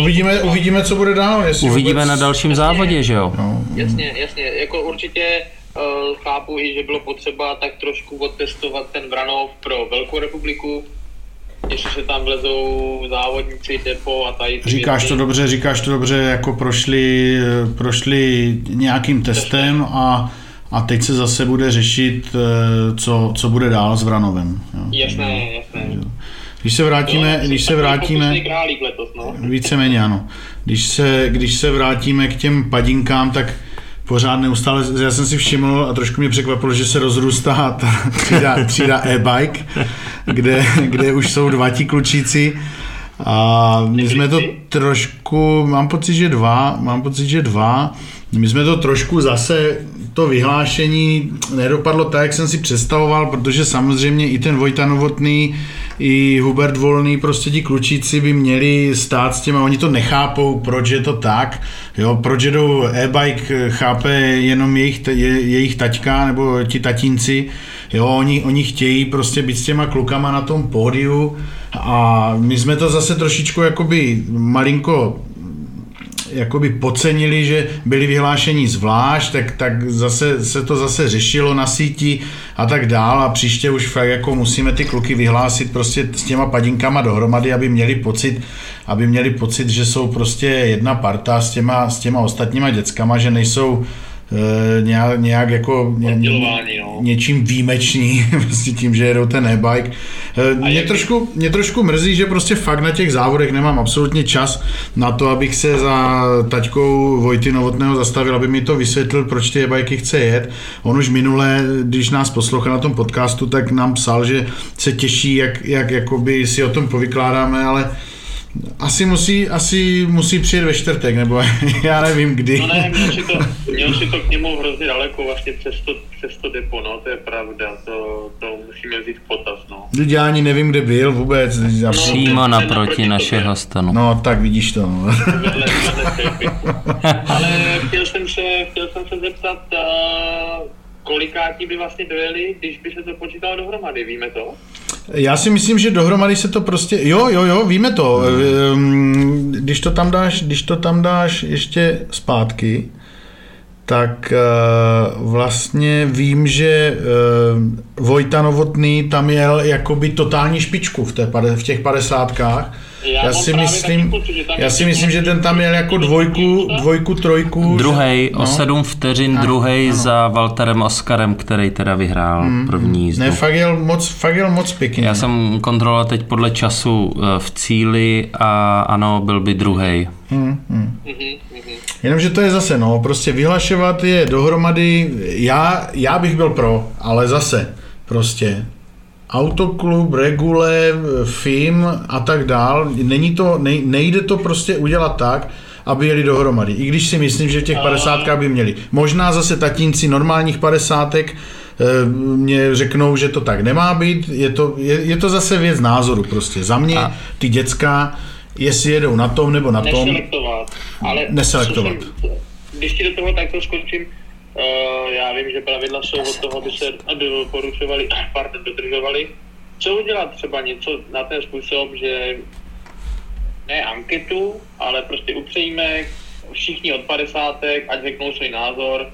Uvidíme, uvidíme, co bude dál. Jestli uvidíme vůbec... na dalším závodě, že jo? No, Jasně, jasně, jako určitě uh, chápu i, že bylo potřeba tak trošku otestovat ten Vranov pro Velkou republiku, jestli se tam vlezou závodníci, depo a tady Říkáš to dobře, říkáš to dobře, jako prošli, prošli nějakým testem a, a teď se zase bude řešit, eh, co, co bude dál s Vranovem. Jo. Jasné, jasné. Když se vrátíme, Jo, když se vrátíme, letos, no. víceméně ano, když se, když se vrátíme k těm padinkám, tak pořád neustále, já jsem si všiml a trošku mě překvapilo, že se rozrůstá ta třída, třída e-bike, kde, kde už jsou dva ti klučíci a my jsme to trošku, mám pocit, že dva, mám pocit, že dva, my jsme to trošku zase, to vyhlášení nedopadlo tak, jak jsem si představoval, protože samozřejmě i ten Vojta Novotný, i Hubert Volný, prostě ti klučíci by měli stát s těma, oni to nechápou, proč je to tak, jo, proč jedou e-bike, chápe jenom jejich, je, jejich taťka nebo ti tatínci, jo, oni, oni chtějí prostě být s těma klukama na tom pódiu a my jsme to zase trošičku jakoby malinko jakoby podcenili, že byli vyhlášení zvlášť, tak, tak zase se to zase řešilo na síti a tak dál a příště už fakt jako musíme ty kluky vyhlásit prostě s těma padinkama dohromady, aby měli pocit, aby měli pocit, že jsou prostě jedna parta s těma, s těma ostatníma dětskama, že nejsou nějak, nějak jako ně, Oddělování, no. něčím výjimeční, prostě tím, že jedou ten e-bike. E, Mě trošku, mě trošku mrzí, že prostě fakt na těch závodech nemám absolutně čas na to, abych se za taťkou Vojty Novotného zastavil, aby mi to vysvětlil, proč ty e-bajky chce jet. On už minule, když nás poslouchal na tom podcastu, tak nám psal, že se těší, jak, jak jakoby si o tom povykládáme, ale asi musí, asi musí přijet ve čtvrtek, nebo já nevím kdy. No ne, měl si to, měl si to k němu hrozně daleko, vlastně přes to, přes to depo, no, to je pravda, to, to musíme vzít v potaz, no. Teď já ani nevím, kde byl vůbec. Já- Přímo naproti naproti našeho stanu. No, tak vidíš to. No. Ale chtěl jsem se, chtěl jsem se zeptat, kolikátí by vlastně dojeli, když by se to počítalo dohromady, víme to? Já si myslím, že dohromady se to prostě, jo, jo, jo, víme to. Ehm, Když to tam dáš, když to tam dáš ještě zpátky, tak eh, vlastně vím, že eh, Vojta Novotný tam jel jakoby totální špičku v, té, v těch padesátkách. Já, mám si myslím, pocit, já si myslím, že ten tam jel jako dvojku, dvojku, trojku. Druhý No. o sedm vteřin, druhý za Walterem Oskarem, který teda vyhrál první jízdu. Ne, fakt jel moc, fakt jel moc pěkně. Já jsem kontroloval teď podle času eh, v cíli a ano, byl by druhý. Hmm, hmm. Mhm, mhm. Jenomže to je zase, no, prostě vyhlašovat je dohromady, já, já bych byl pro, ale zase, prostě, autoklub, regule, film a tak dál, není to, nej, nejde to prostě udělat tak, aby jeli dohromady. I když si myslím, že v těch padesátkách by měli. Možná zase tatínci normálních padesátek eh, mě řeknou, že to tak nemá být. Je to, je, je to zase věc názoru prostě. Za mě A- ty děcka, jestli jedou na tom nebo na tom, Neselektovat, ale Neselektovat. jsem- když ti do toho takto skočím, uh, já vím, že pravidla jsou od toho, aby se porušovali, pardon, dodržovali. Co udělat třeba něco na ten způsob, že ne anketu, ale prostě upřejíme všichni od padesátek, ať řeknou svůj názor,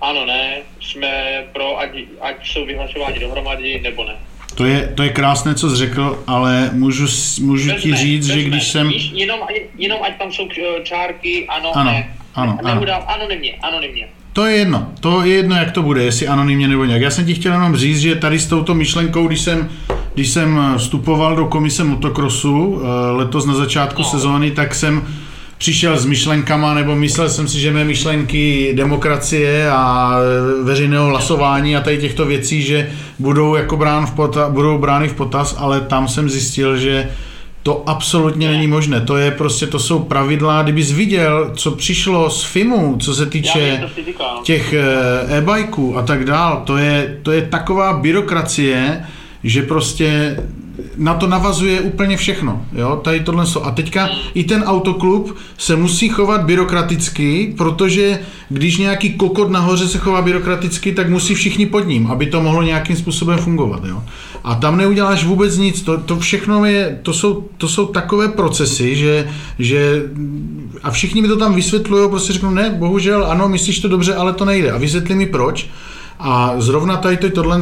ano, ne, jsme pro, ať, ať jsou vyhlašováni dohromady, nebo ne. To je, to je krásné, co jsi řekl, ale můžu, můžu ti říct, že vezme. když jsem... Víš, jenom, jenom ať tam jsou eh, čárky, ano, Ano, ne. ano, ano. Neudám, anonymně, anonymně. To je jedno, to je jedno, jak to bude, jestli anonymně nebo nějak. Já jsem ti chtěl jenom říct, že tady s touto myšlenkou, když jsem, když jsem vstupoval do komise motokrosu eh, letos na začátku No. sezóny, tak jsem přišel s myšlenkama, nebo myslel jsem si, že mé myšlenky demokracie a eh, veřejného hlasování a tady těchto věcí, že budou jako brán v pota, budou brány v potaz, ale tam jsem zjistil, že to absolutně není možné. To je prostě, to jsou pravidla. Kdybys viděl, co přišlo z FIMu, co se týče říkal. těch eh, e-bikeů a tak dál, to je, to je taková byrokracie, že prostě na to navazuje úplně všechno. Jo? Tady tohle jsou. A teďka i ten autoklub se musí chovat byrokraticky, protože když nějaký kokot nahoře se chová byrokraticky, tak musí všichni pod ním, aby to mohlo nějakým způsobem fungovat. Jo? A tam neuděláš vůbec nic. To, to všechno je, to jsou, to jsou takové procesy, že, že a všichni mi to tam vysvětlují, prostě řeknou, ne, bohužel, ano, myslíš to dobře, ale to nejde. A vysvětli mi proč. A zrovna tady to, tohle,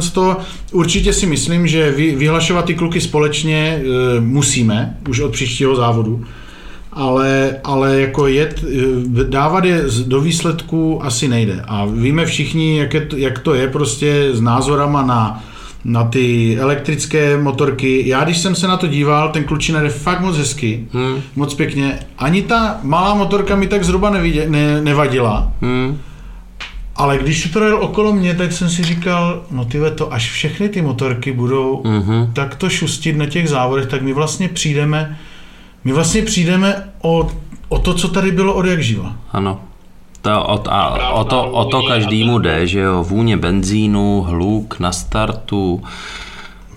určitě si myslím, že vy, vyhlašovat ty kluky společně e, musíme, už od příštího závodu, ale, ale jako jet, e, dávat je do výsledku asi nejde. A víme všichni, jak, je to, jak to je prostě s názorama na, na ty elektrické motorky. Já, když jsem se na to díval, ten klučina jde fakt moc hezky, hmm. moc pěkně. Ani ta malá motorka mi tak zhruba nevidě, ne, nevadila. Hmm. Ale když to projel okolo mě, tak jsem si říkal, no tyhle to, až všechny ty motorky budou Mhm. takto šustit na těch závodech, tak my vlastně přijdeme, my vlastně přijdeme o, o to, co tady bylo od jak živa. Ano. To, o, a, o, to, o to každému jde, že jo, vůně benzínu, hluk na startu,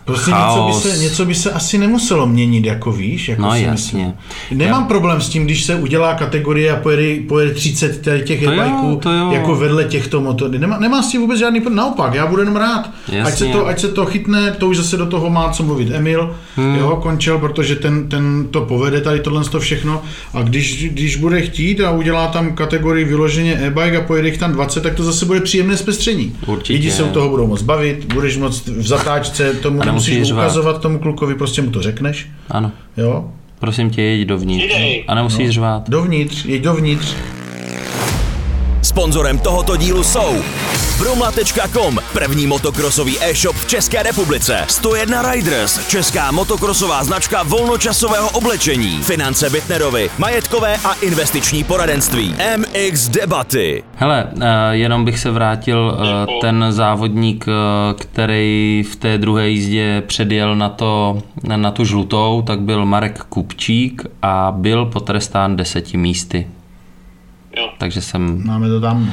Prostě něco by, Chaos. se, něco by se asi nemuselo měnit, jako víš, jako No si jasně. myslím. Nemám problém s tím, když se udělá kategorie a pojede, pojede 30 tady těch e-bikeů jako vedle těchto motorů. Nemá, nemá s tím vůbec žádný problém, naopak, já budu jenom rád. Ať se, to, ať se to chytne, to už zase do toho má co mluvit Emil, hmm. jo, končil, protože ten, ten to povede tady tohle to všechno a když, když bude chtít a udělá tam kategorii vyloženě e-bike a pojede jich tam 20, tak to zase bude příjemné zpestření. Určitě. Lidi se u toho budou moc bavit, budeš moc v zatáčce, tomu nemusíš nemusíš řvát. ukazovat tomu klukovi, prostě mu to řekneš, ano. jo, Prosím tě, jeď dovnitř. Přidej. A nemusíš no. řvát. dovnitř, jeď dovnitř, Sponzorem tohoto dílu jsou Brumla.com, první motokrosový e-shop v České republice. 101 Riders, česká motokrosová značka volnočasového oblečení. Finance Bitnerovi, majetkové a investiční poradenství. MX Debaty. Hele, eh, jenom bych se vrátil, eh, ten závodník, eh, který v té druhé jízdě předjel na, to, na tu žlutou, tak byl Marek Kupčík a byl potrestán deseti místy. Jo. Takže jsem máme to tam. No.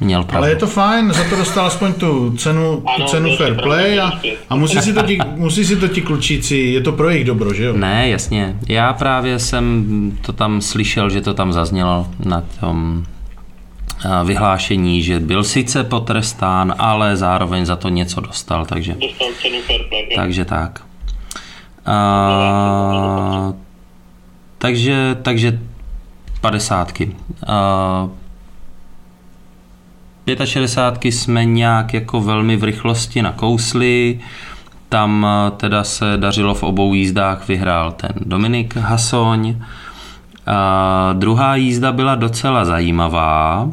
Měl pravdu. Ale je to fajn, za to dostal aspoň tu cenu, tu Ano, cenu byl fair play a, a musí, si to ti, musí si to ti klučíci, je to pro jejich dobro, že jo? Ne, jasně. Já právě jsem to tam slyšel, že to tam zaznělo na tom eh, vyhlášení, že byl sice potrestán, ale zároveň za to něco dostal, takže, Dostal cenu fair play. takže tak. A, takže, takže padesátky. A, 65 jsme nějak jako velmi v rychlosti nakousli. Tam eh, teda se dařilo v obou jízdách, vyhrál ten Dominik Hasoň. A druhá jízda byla docela zajímavá.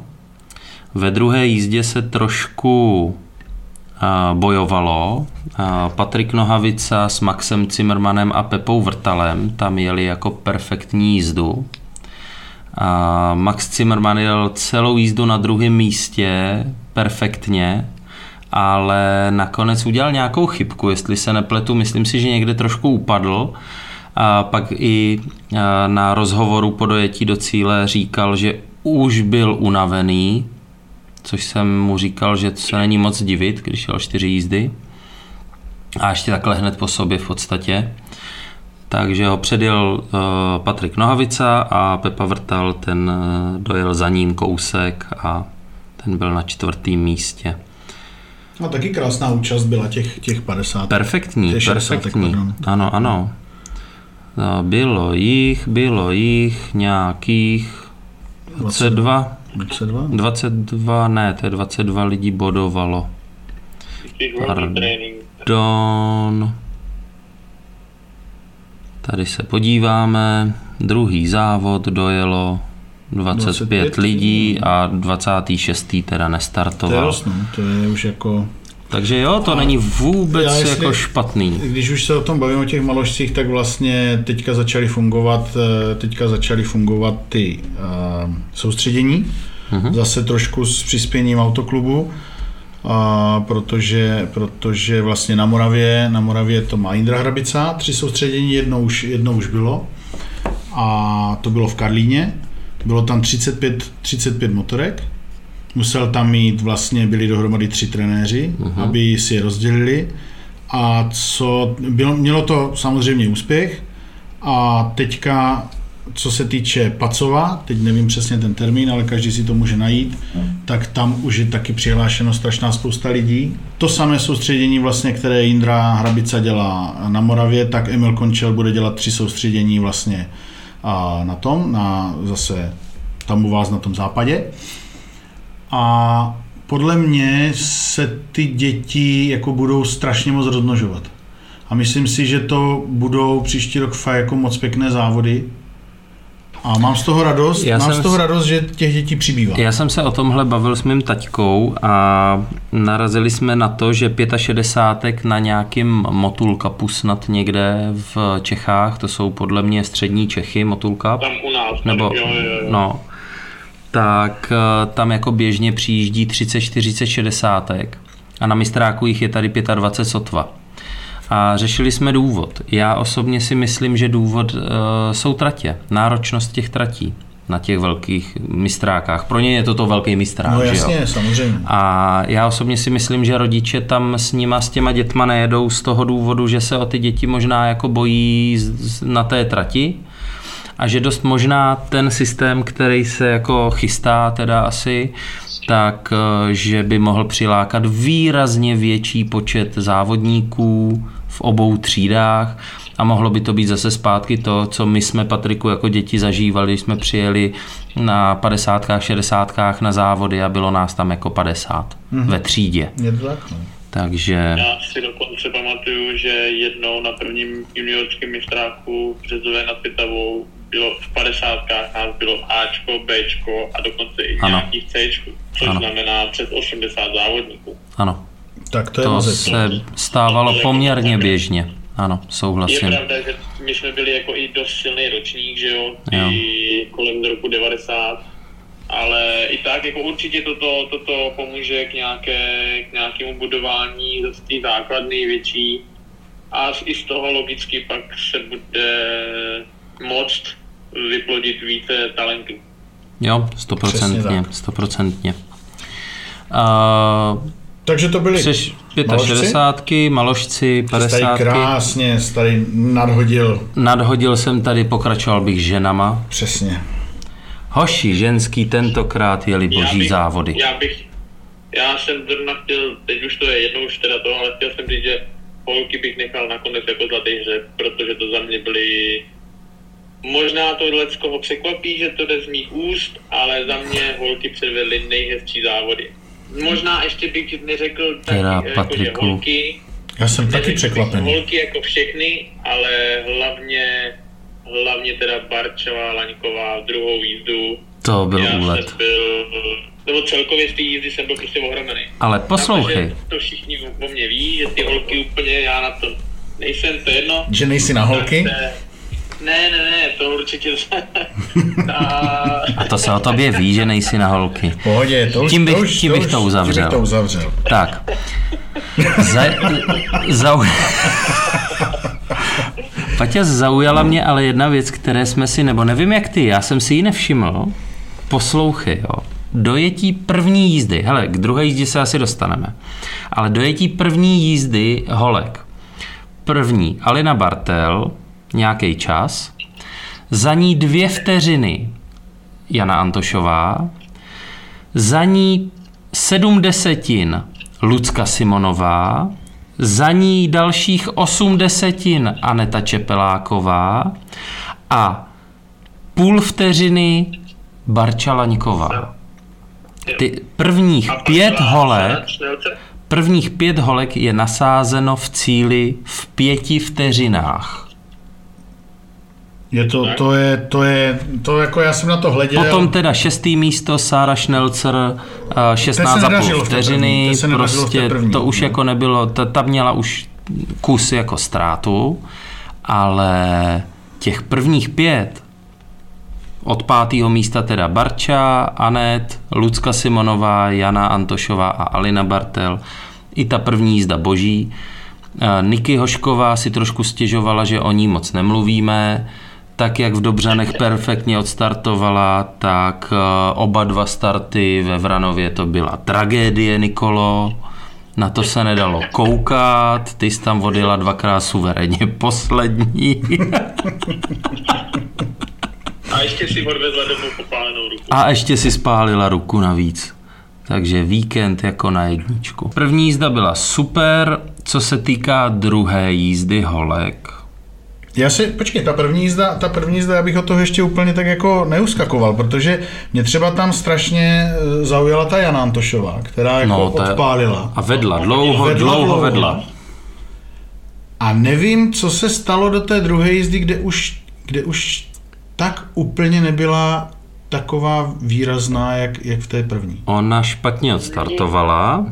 Ve druhé jízdě se trošku a, bojovalo. A, Patrik Nohavica s Maxem Zimmermanem a Pepou Vrtalem tam jeli jako perfektní jízdu. A Max Zimmerman jel celou jízdu na druhém místě perfektně, ale nakonec udělal nějakou chybku, jestli se nepletu, myslím si, že někde trošku upadl. A pak i na rozhovoru po dojetí do cíle říkal, že už byl unavený, což jsem mu říkal, že se není moc divit, když jel čtyři jízdy. A ještě takhle hned po sobě v podstatě. Takže ho předjel uh, Patrik Nohavica a Pepa Vrtal, ten uh, dojel za ním kousek a ten byl na čtvrtém místě. No taky krásná účast byla těch, těch 50. Perfektní, Těch 60, perfektní. pardon. Ano, ano. No, bylo jich, bylo jich nějakých 22, 22? 22, ne, to je 22 lidí bodovalo. Pardon. Tady se podíváme. Druhý závod dojelo 25, 25 lidí a 26. teda To je nestartoval. no. To je už jako... Takže jo, to není vůbec Já jestli- jako špatný. Když už se o tom bavíme o těch maložcích, tak vlastně teďka začaly fungovat, eh, teďka začaly fungovat ty uh, soustředění, Mhm. zase trošku s přispěním autoklubu, a protože, protože vlastně na Moravě, na Moravě to má Indra Hrabica, tři soustředění, jedno už, jedno už bylo. A to bylo v Karlíně, bylo tam 35, 35 motorek, musel tam mít vlastně, byli dohromady tři trenéři, uh-huh. aby si je rozdělili. A co, bylo, mělo to samozřejmě úspěch. A teďka, co se týče Pacova, teď nevím přesně ten termín, ale každý si to může najít, tak tam už je taky přihlášeno strašná spousta lidí. To samé soustředění vlastně, které Jindra Hrabica dělá na Moravě, tak Emil Končel bude dělat tři soustředění vlastně a na tom, na zase tam u vás na tom západě. A podle mě se ty děti jako budou strašně moc rozmnožovat. A myslím si, že to budou příští rok fakt jako moc pěkné závody. A mám z toho radost, Já mám jsem z toho radost, že těch dětí přibývá. Já jsem se o tomhle bavil s mým taťkou a narazili jsme na to, že 65 na nějakým Motulkapu snad někde v Čechách, to jsou podle mě střední Čechy, Motulkap. Tam u nás. nebo, jo, jo, jo. no, tak eh, tam jako běžně přijíždí 30, 40, 60 a na mistráku jich je tady 25 sotva. A řešili jsme důvod. Já osobně si myslím, že důvod uh, jsou tratě, náročnost těch tratí na těch velkých mistrákách. Pro ně je toto velký mistrák, No že jo? jasně, samozřejmě. A já osobně si myslím, že rodiče tam s nima, s těma dětma nejedou z toho důvodu, že se o ty děti možná jako bojí na té trati a že dost možná ten systém, který se jako chystá teda asi, tak eh, že by mohl přilákat výrazně větší počet závodníků v obou třídách a mohlo by to být zase zpátky to, co my jsme Patriku jako děti zažívali, když jsme přijeli na 50 60 na závody a bylo nás tam jako 50 mm-hmm. ve třídě. No. Takže Já si dokonce pamatuju, že jednou na prvním juniorském mistráku v Březové nad Pitavou bylo v 50 nás bylo Ačko, Bčko a dokonce i Ano. nějakých Cčko, což Ano. znamená přes 80 závodníků. ano, Tak to je to se stávalo poměrně běžně. Ano, Je souhlasím. pravda, že my jsme byli jako i dost silný ročník, že jo, Jo. i kolem roku 90, ale i tak jako určitě toto, toto pomůže k, nějaké, k nějakému budování zase té základny větší a i z toho logicky pak se bude moct vyplodit více talentů. Jo, stoprocentně, stoprocentně. Uh, Takže to byly Přeš maložci? 65, maložci, Tady 50. krásně jsi tady nadhodil. Nadhodil jsem tady, pokračoval bych ženama. Přesně. Hoši, ženský tentokrát jeli Já boží bych- závody. Já bych, já jsem zrovna chtěl, teď už to je jednou už teda to, ale chtěl jsem říct, že holky bych nechal nakonec jako zlatý hřeb, protože to za mě byly Možná to koho překvapí, že to jde z mých úst, ale za mě holky předvedly nejhezčí závody. Možná ještě bych neřekl tak, Teda, jako, že Patriku. holky, Já jsem taky překvapený. holky jako všechny, ale hlavně, hlavně teda Barčová, Laňková, druhou jízdu. To byl Já úlet. jsem byl, nebo celkově z té jízdy jsem byl prostě ohromený. Ale poslouchej, to všichni o mě ví, že ty holky úplně, já na to nejsem, to je jedno. Že nejsi na holky? Tak se- Ne, ne, ne, to určitě a, a to se o tobě ví, že nejsi na holky. V Pohodě, to už, Tím bych- to už, tím bych už, to uzavřel. Tím bych to uzavřel. Tak. Za, zau... Paťa zaujala mě ale jedna věc, které jsme si, nebo nevím jak ty, já jsem si ji nevšiml. Poslouchej, jo. Dojetí první jízdy, hele, k druhé jízdě se asi dostaneme, ale dojetí první jízdy holek. První Alina Bartel, nějaký čas, za ní dvě vteřiny Jana Antošová, za ní sedm desetin Lucka Simonová, za ní dalších osm desetin Aneta Čepeláková a půl vteřiny Barča Laňková. Ty prvních pět holek. Prvních pět holek je nasázeno v cíli v pěti vteřinách. Je to, to je, to je, to jako já jsem na to hleděl. Potom teda šestý místo Sára Schnelzer, eh, 16,5 nedařilo v té vteřiny, první, prostě první, to už no. jako nebylo, ta, ta měla už kus jako ztrátu, ale těch prvních pět, od pátého místa teda Barča, Anet, Lucka Simonová, Jana Antošová a Alina Bartel, i ta první jízda boží. Eh, Niky Hošková si trošku stěžovala, že o ní moc nemluvíme, tak jak v Dobřanech perfektně odstartovala, tak eh, oba dva starty ve Vranově to byla tragédie, Nikolo. Na to se nedalo koukat, ty jsi tam odjela dvakrát suverénně poslední. A ještě si odvezla domů popálenou ruku. A ještě si spálila ruku navíc. Takže víkend jako na jedničku. První jízda byla super, co se týká druhé jízdy holek. Já si, počkej, ta první jízda, ta první jízda, já bych od toho ještě úplně tak jako neuskakoval, protože mě třeba tam strašně eh, zaujala ta Jana Antošová, která jako No, ta odpálila. A vedla, dlouho, Vedla dlouho dlouho. vedla. A nevím, co se stalo do té druhé jízdy, kde už, kde už tak úplně nebyla taková výrazná, jak, jak v té první. Ona špatně odstartovala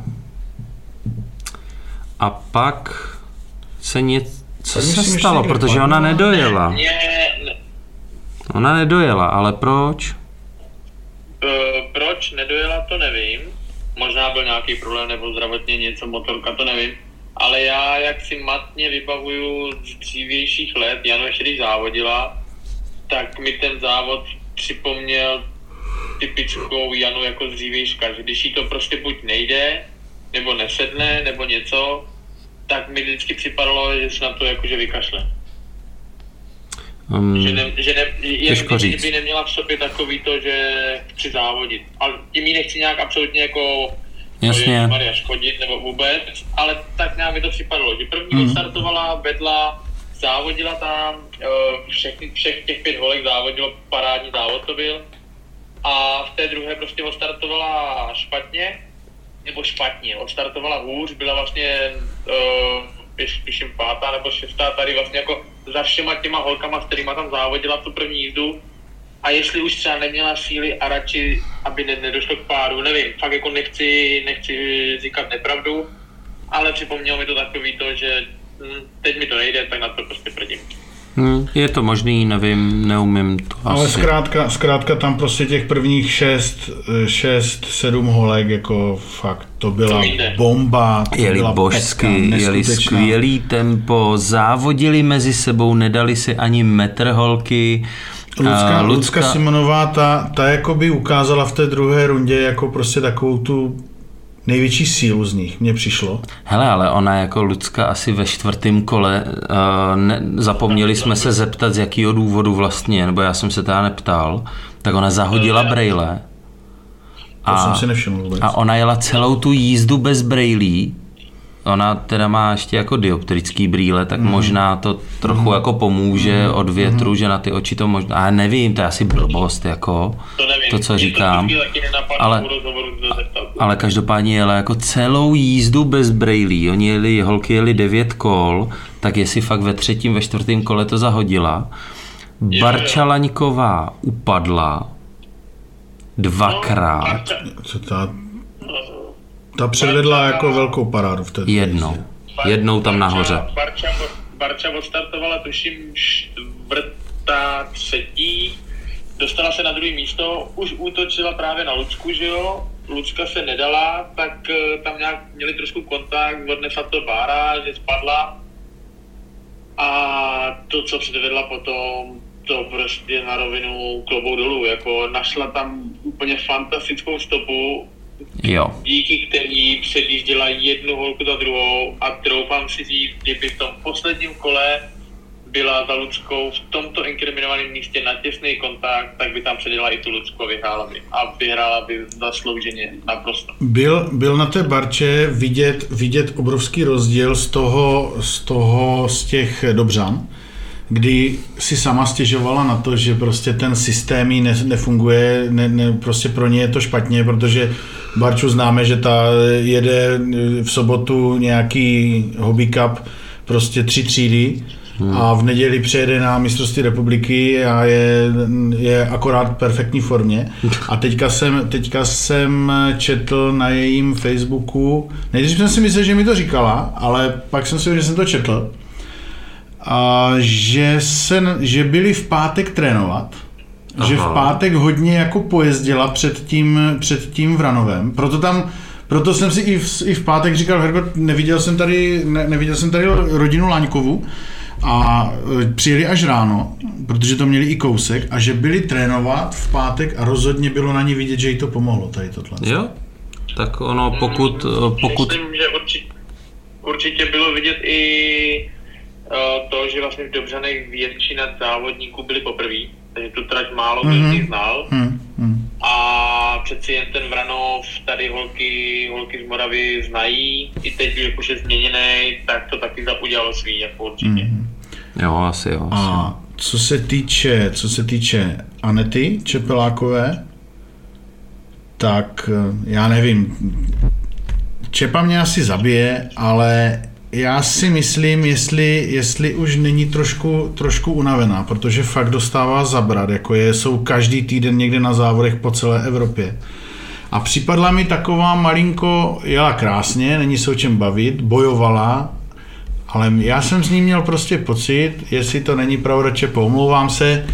a pak se něco... Co se myslím, stalo? Protože ona nedojela. Mě, ne, Ona nedojela, ale proč? eh, proč nedojela, to nevím. Možná byl nějaký problém nebo zdravotně něco, motorka, to nevím. Ale já, jak si matně vybavuju z dřívějších let, Jano ještě když závodila, tak mi ten závod připomněl typickou Janu jako z dřívějška, že když jí to prostě buď nejde, nebo nesedne, nebo něco, tak mi vždycky připadalo, že se na to jakože vykašle. Um, Že, ne, že ne, kdyby říct. by neměla v sobě takový to, že chci závodit. Ale tím jí nechci nějak absolutně jako Jasně. Maria škodit nebo vůbec, ale tak nějak mi to připadalo, že první mm. odstartovala, vedla, závodila tam, eh, všechny, všech těch pět holek závodilo, parádní závod to byl. A v té druhé prostě odstartovala špatně, nebo špatně, odstartovala hůř, byla vlastně uh, píš, píšem pátá nebo šestá tady vlastně jako za všema těma holkama, s kterýma tam závodila tu první jízdu. A jestli už třeba neměla síly a radši, aby ne, nedošlo k páru, nevím, fakt jako nechci, nechci říkat nepravdu, ale připomnělo mi to takový to, že hm, teď mi to nejde, tak na to prostě prdím. Hm, je to možný, nevím, neumím to Ale asi. zkrátka, zkrátka tam prostě těch prvních šest, eh, šest, sedm holek, jako fakt, to byla To bomba, to Jeli byla božsky, pecka, jeli skvělý tempo, závodili mezi sebou, nedali si ani metr holky. Lucka, A Lucka Simonová, ta, ta jako by ukázala v té druhé rundě jako prostě takovou tu největší sílu z nich, mně přišlo. Hele, ale ona jako Lucka asi ve čtvrtém kole, uh, ne, zapomněli jsme se zeptat, z jakého důvodu vlastně, nebo já jsem se teda neptal, tak ona zahodila brejle To jsem si nevšiml vůbec. a ona jela celou tu jízdu bez brejlí. Ona teda má ještě jako dioptrický brýle, tak mm. možná to trochu jako pomůže od větru, že na ty oči to možná, ale nevím, to je asi blbost, jako To nevím. to, co Mě říkám. To Ale- ale, každopádně jela jako celou jízdu bez brejlí. Oni jeli, holky jeli devět kol, tak jestli fakt ve třetím, ve čtvrtém kole to zahodila. Barčalaňková upadla dvakrát, ta, ta předvedla jako velkou parádu v té jednou. Jednou tam nahoře. Barča, Barča odstartovala, tuším, čtvrtá, třetí, dostala se na druhé místo, už útočila právě na Lucku, že jo, Lucka se nedala, tak eh, tam nějak měli trošku kontakt, odnesla to Bára, že spadla. A to, co předvedla potom, to prostě na rovinu klobou dolů, jako našla tam úplně fantastickou stopu, Jo. díky který předjížděla jednu holku za druhou a troufám si říct, kdyby v tom posledním kole byla za Luckou v tomto inkriminovaném místě na těsný kontakt, tak by tam předjela i tu Lucku a vyhrála by. A vyhrála by zaslouženě naprosto. Byl, byl na té barče vidět, vidět obrovský rozdíl z toho, z toho, z těch Dobřan, kdy si sama stěžovala na to, že prostě ten systém jí ne, nefunguje, ne, ne, prostě pro ně je to špatně, protože Barču známe, že ta jede v sobotu nějaký hobby cup, prostě tři třídy hmm. a v neděli přijede na mistrovství republiky a je, je akorát v perfektní formě. A teďka jsem, teďka jsem četl na jejím Facebooku, nejdřív jsem si myslel, že mi to říkala, ale pak jsem si že jsem to četl, a že, se, že byli v pátek trénovat, Aha. že v pátek hodně jako pojezdila před tím, před tím Vranovem, proto tam proto jsem si i v, i v pátek říkal, Hergot, neviděl jsem tady, ne, neviděl jsem tady rodinu Laňkovu a e, přijeli až ráno, protože to měli i kousek a že byli trénovat v pátek a rozhodně bylo na ní vidět, že jí to pomohlo tady tohle. Jo, tak ono pokud... E, pokud... Myslím, že určitě, určitě bylo vidět i to, že vlastně v Dobřanech většina závodníků byli poprvé, takže tu trať málo kdo mm-hmm. znal. Mm-hmm. A přeci jen ten Vranov, tady holky, holky z Moravy znají, i teď, jak už je změněný, tak to taky udělalo svý, jako určitě. Mm-hmm. Jo, asi jo. Asi. A co se týče, co se týče Anety Čepelákové, tak eh, já nevím, Čepa mě asi zabije, ale já si myslím, jestli, jestli už není trošku, trošku unavená, protože fakt dostává zabrat, jako je, jsou každý týden někde na závodech po celé Evropě. A připadla mi taková malinko, jela krásně, není se o čem bavit, bojovala, ale já jsem z ní měl prostě pocit, jestli to není pravda, če pomlouvám se,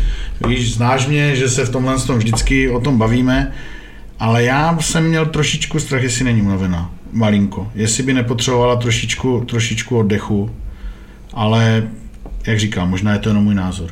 víš, znáš mě, že se v tomhle tom vždycky o tom bavíme, ale já jsem měl trošičku strach, jestli není unavená malinko. Jestli by nepotřebovala trošičku, trošičku oddechu, ale jak říkám, možná je to jenom můj názor.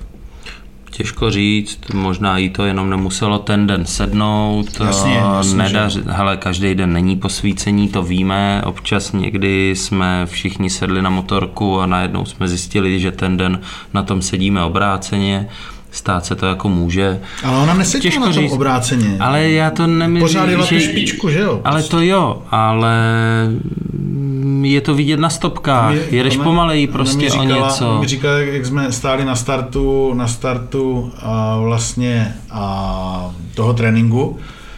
Těžko říct, možná jí to jenom nemuselo ten den sednout. Jasně, jasně Nedař, hele, každý den není posvícení, to víme. Občas někdy jsme všichni sedli na motorku a najednou jsme zjistili, že ten den na tom sedíme obráceně stát se to jako může. Ale ona nesedí na tom říct, obráceně. Ale já to nemyslím, Pořád jela že... tu špičku, že jo? Ale to jo, ale je to vidět na stopkách. Mě, Jedeš ona, pomaleji prostě říkala, o něco. Mi říkala, jak jsme stáli na startu, na startu a vlastně a toho tréninku,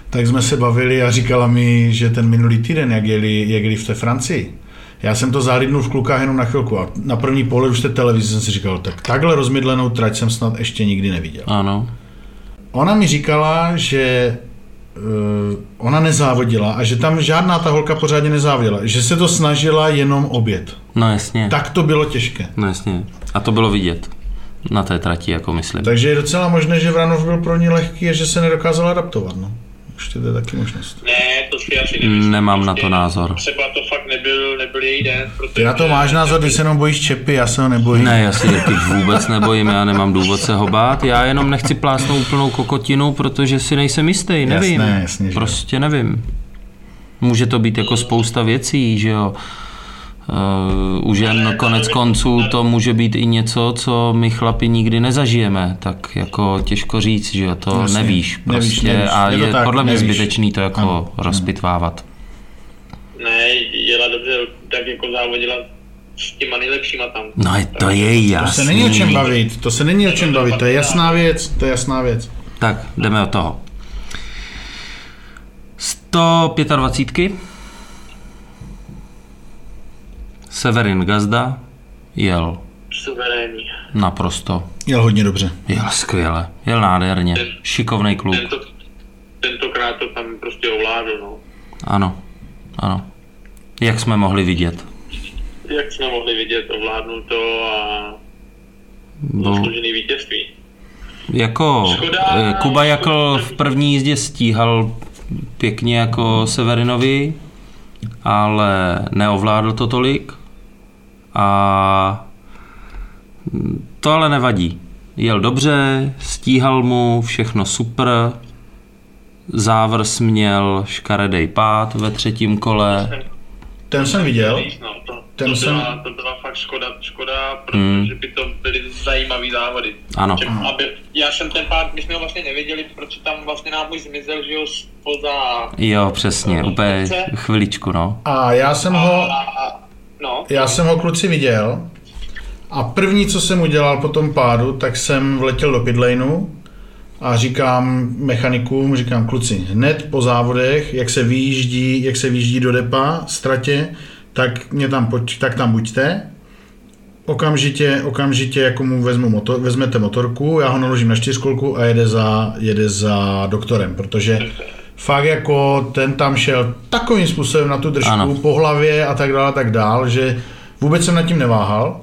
tak jsme se bavili a říkala mi, že ten minulý týden, jak jeli, jak jeli v té Francii, já jsem to zahlídnul v klukách jenom na chvilku a na první pohled už té televizi jsem si říkal, tak takhle rozmydlenou trať jsem snad ještě nikdy neviděl. Ano. Ona mi říkala, že uh, ona nezávodila a že tam žádná ta holka pořádně nezávodila, že se to snažila jenom obět. No jasně. Tak to bylo těžké. No jasně. A to bylo vidět na té trati, jako myslím. Takže je docela možné, že Vranov byl pro ní lehký a že se nedokázal adaptovat. No. Ještě to je taky možnost. Ne, to si asi nemyslím. Nemám na to názor. Třeba to fakt nebyl, nebyl její den. Ty na to máš názor, když se jenom bojíš čepy, já se ho nebojím. Ne, já si ty vůbec nebojím, já nemám důvod se ho bát. Já jenom nechci plásnout úplnou kokotinu, protože si nejsem jistý, nevím. Jasné, jasně, prostě nevím. Může to být jako spousta věcí, že jo. Uh, už jen konec konců to může být i něco, co my chlapi nikdy nezažijeme, tak jako těžko říct, že to Jasně, nevíš prostě nevíš, nevíš. a je, je tak, podle mě nevíš. zbytečný to jako ano, rozpitvávat. Ne, jela dobře, tak jako závodila s těma nejlepšíma tam. No je to je jasný. To se není o čem bavit, to se není o čem bavit, to je jasná věc, to je jasná věc. Tak, jdeme od toho. 125. Severin Gazda jel Suverénní. naprosto. Jel hodně dobře. Jel skvěle, jel nádherně, ten, šikovný kluk. Tento, tentokrát to tam prostě ovládl, no. Ano, ano. Jak jsme mohli vidět? Jak jsme mohli vidět, ovládnul to a zasloužený vítězství. Jako škoda, eh, Kuba Jakl v první jízdě stíhal pěkně jako Severinovi, ale neovládl to tolik. A to ale nevadí. Jel dobře, stíhal mu, všechno super. Závrs měl škaredej pád ve třetím kole. Ten jsem viděl. No, to, ten to, jsem... byla, to byla fakt škoda, škoda protože hmm. by to byly zajímavý závody. Ano. Že, aby, já jsem ten pád, my jsme ho vlastně nevěděli, protože tam vlastně nám už zmizel, že jo, spoza... Jo, přesně, úplně chviličku, no. A já jsem ho... A, a, No. Já jsem ho kluci viděl A první, co jsem udělal po tom pádu, tak jsem vletěl do pitlaneu a říkám mechanikům, říkám kluci, hned po závodech, jak se vyjíždí, jak se vyjíždí do depa, ztratě, tak, mě tam, pojď, tak tam buďte. Okamžitě, okamžitě jako mu vezmu motor, vezmete motorku, já ho naložím na čtyřkolku a jede za, jede za doktorem, protože fakt jako ten tam šel takovým způsobem na tu držku, Ano. po hlavě a tak dále, a tak dál, že vůbec jsem nad tím neváhal.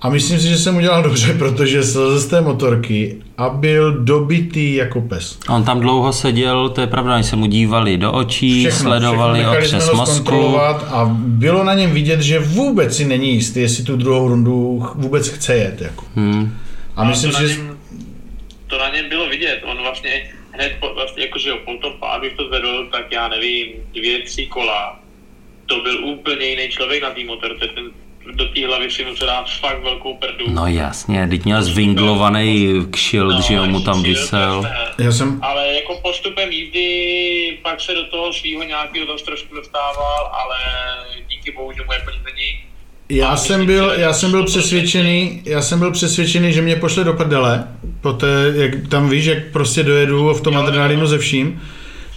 A myslím si, že jsem udělal dobře, protože slezl z té motorky a byl dobitý jako pes. On tam dlouho seděl, to je pravda, oni se mu dívali do očí, sledovali všechno. Otřes jsme ho mozku. a bylo na něm vidět, že vůbec si není jistý, jestli tu druhou rundu vůbec chce jet. Jako. Hmm. A myslím to, si, na že něm, to na něm bylo vidět. On vlastně hned po, vlastně jakože jo, po tom pádu, když to zvedl, tak já nevím, dvě, tři kola. To byl úplně jiný člověk na té motorce. Ten do té hlavy si musel dát fakt velkou prdu. No jasně, teď měl zvinglovaný kšilt, že jo, mu tam vysel. já jsem, Ale jako postupem jízdy pak se do toho svého nějakého zase trošku dostával, ale díky bohu, že mu jako nic není. Já jsem byl, já jsem byl přesvědčený, já jsem byl přesvědčený, že mě pošle do prdele, poté, jak tam víš, jak prostě dojedu v tom adrenalinu ze vším.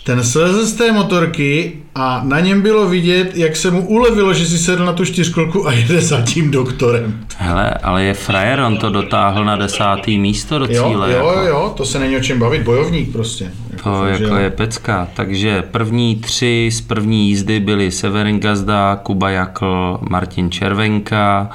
Ten slezl z té motorky a na něm bylo vidět, jak se mu ulevilo, že si sedl na tu čtyřkolku a jede za tím doktorem. Hele, ale je frajer, on to dotáhl na desátý místo do Jo, cíle. jo, jako. jo, to se není o čem bavit, bojovník prostě. To fakt, jako jo. je pecka. Takže první tři z první jízdy byli Severin Gazda, Kuba Jakl, Martin Červenka.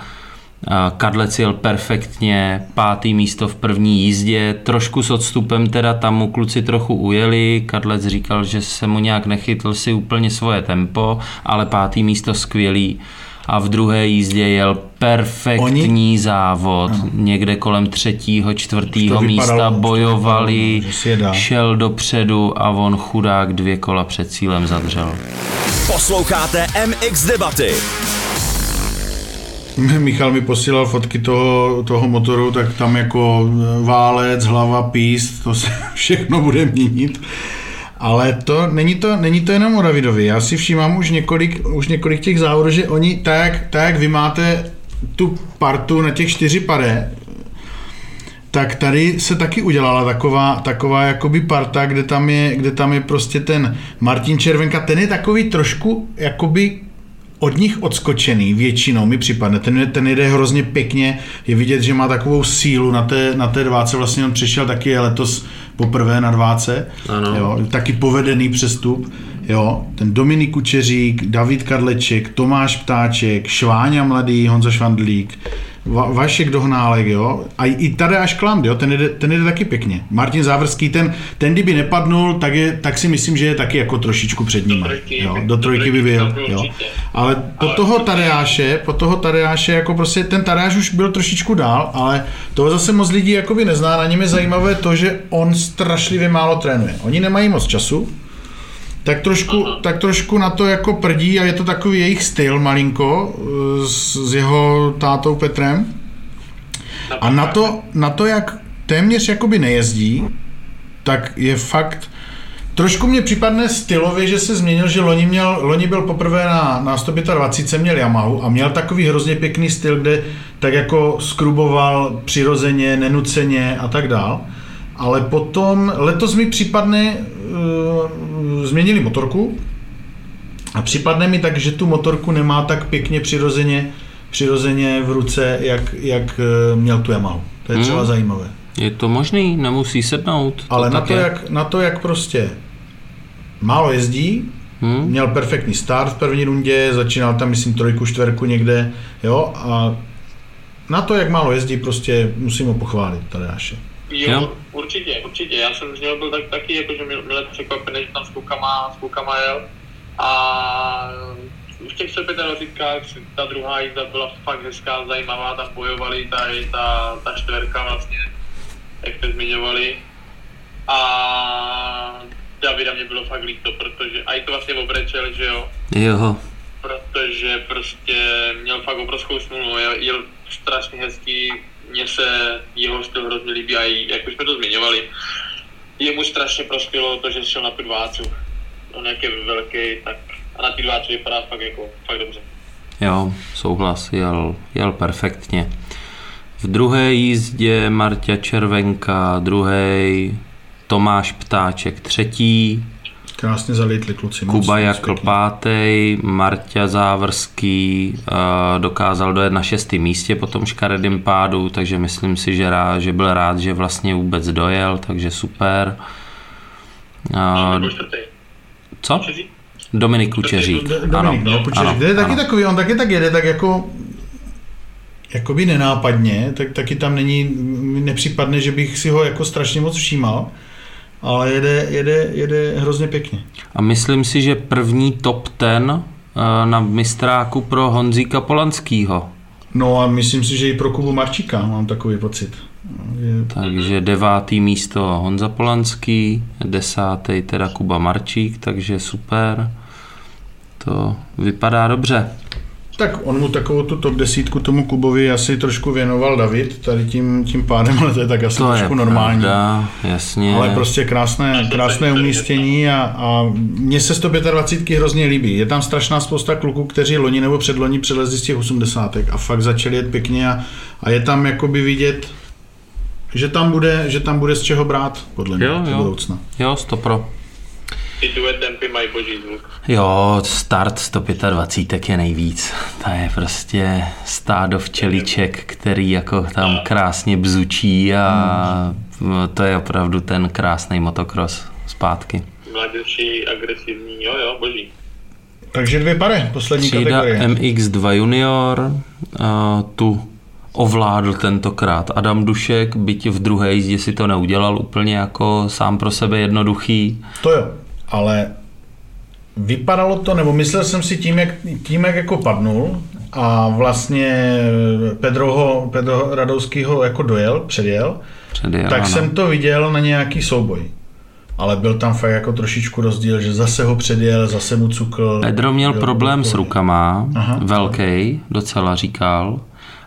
A Kadlec jel perfektně, pátý místo v první jízdě, trošku s odstupem teda tam mu kluci trochu ujeli, Kadlec říkal, že se mu nějak nechytl si úplně svoje tempo, ale pátý místo skvělý a v druhé jízdě jel perfektní Oni- závod, někde kolem třetího, čtvrtého vypadalo- místa bojovali, vypadalo, dá. šel dopředu a on chudák dvě kola před cílem zadřel. Posloucháte MX Debaty. Michal mi posílal fotky toho, toho motoru, tak tam jako válec, hlava, píst, to se všechno bude měnit. Ale to není to, není to jenom o Davidovi. Já si všímám už několik, už několik těch závodů, že oni, tak, tak vy máte tu partu na těch čtyři pade, tak tady se taky udělala taková, taková jakoby parta, kde tam, je, kde tam je prostě ten Martin Červenka, ten je takový trošku jakoby od nich odskočený většinou mi připadne. Ten, ten jede hrozně pěkně, je vidět, že má takovou sílu na té, na té dváce, vlastně on přišel taky letos poprvé na dváce, Ano. jo, taky povedený přestup, jo, ten Dominik Kučeřík, David Kadleček, Tomáš Ptáček, Šváňa Mladý, Honza Švandlík, Va- Vašek Dohnálek, jo, a i- tady až Kland, jo, ten jede, ten jede taky pěkně. Martin Závrský, ten, ten kdyby nepadnul, tak, je, tak si myslím, že je taky jako trošičku před ním. trojky Jo, do do trojky by byl, jo. Ale po toho Tadeáše, po toho Tadeáše, jako prostě ten Tadeáš už byl trošičku dál, ale toho zase moc lidí jakoby nezná. Na něm je zajímavé to, že on strašlivě málo trénuje. Oni nemají moc času, tak trošku, tak trošku na to jako prdí a je to takový jejich styl malinko eh, s, s jeho tátou Petrem. A na to, na to, jak téměř jakoby nejezdí, tak je fakt... Trošku mě připadne stylově, že se změnil, že loni, měl, loni byl poprvé na, na 125, měl Yamahu a měl takový hrozně pěkný styl, kde tak jako skruboval přirozeně, nenuceně a tak dál. Ale potom letos mi připadne, uh, změnili motorku a připadne mi tak, že tu motorku nemá tak pěkně přirozeně, přirozeně v ruce, jak, jak eh, měl tu Yamahu. To je třeba Hmm. zajímavé. Je to možný, nemusí sednout. Ale na tak to, je. jak, na to, jak prostě málo jezdí, Hmm? měl perfektní start v první rundě, začínal tam, myslím, trojku, čtverku někde, jo, a na to, jak málo jezdí, prostě musím ho pochválit, Tadeáše. Jo, Jo. určitě, určitě. Já jsem z něho byl tak, taky jakože mil, milé překvapený, že tam s klukama, s klukama jel. A v těch 25 ta druhá jízda byla fakt hezká, zajímavá, tam bojovali ta, ta, ta čtverka vlastně, jak jste zmiňovali. A Davida mě bylo fakt líto, protože, a i to vlastně obrečel, že jo, Jo, protože prostě měl fakt obrovskou smůlu, jel, jel strašně hezký, mně se jeho styl hrozně líbí a i, jak už jsme to zmiňovali, jemu strašně prospělo to, že šel na tu dvácu. On jak je velký, tak a na ty dvácu vypadá fakt jako, fakt dobře. jo, souhlas, jel, jel perfektně. V druhé jízdě Marta Červenka, druhý Tomáš Ptáček třetí, Krásně zalítli kluci. Kuba Jakl pátý, Marta Závrský uh, dokázal dojet na šestém místě po tom škaredým pádu, takže myslím si, že, rád, že byl rád, že vlastně vůbec dojel, takže super. Uh, čtvrtý. co? Dominik Kučeřík. Dominik, no, Kučeřík, ano, kde je taky ano. takový, on taky tak jede, tak jako jakoby nenápadně, tak taky tam není, nepřipadne, že bych si ho jako strašně moc všímal, ale jede, jede, jede hrozně pěkně. A myslím si, že první top ten uh, na mistráku pro Honzíka Polanskýho. No a myslím si, že i pro Kubu Marčíka mám takový pocit. Je, Takže devátý místo Honza Polanský, desátý teda Kuba Marčík, takže super. To vypadá dobře. Tak on mu takovou tu top desítku tomu Kubovi asi trošku věnoval David, tady tím, tím pádem, ale to je tak asi To je trošku normální. pravda, jasně. Ale prostě krásné, krásné umístění a, a mně se 125 hrozně líbí. Je tam strašná spousta kluků, kteří loni nebo předloni přelezli z těch 80 a fakt začali jet pěkně a, a je tam jakoby vidět, že tam bude, že tam bude z čeho brát, podle mě, Jo, do jo. budoucna. Jo, stopro. Ty duet tempy mají boží zvuk. Jo, start 125 je nejvíc. To je prostě stádo včeliček, který jako tam krásně bzučí a to je opravdu ten krásný motocross zpátky. Mladější, agresivní, jo, jo, boží. Takže dvě pary, poslední Třída kategorie. MX2 Junior, a tu ovládl tentokrát Adam Dušek, byť v druhé jízdě si to neudělal úplně jako sám pro sebe jednoduchý. To jo, ale vypadalo to, nebo myslel jsem si tím, jak, tím, jak jako padnul a vlastně Pedro, ho, Pedro Radouský ho jako dojel, předjel, Předjel, tak ano. jsem to viděl na nějaký souboj. Ale byl tam fakt jako trošičku rozdíl, že zase ho předjel, zase mu cukl. Pedro měl problém s rukama, Aha. velký, docela říkal,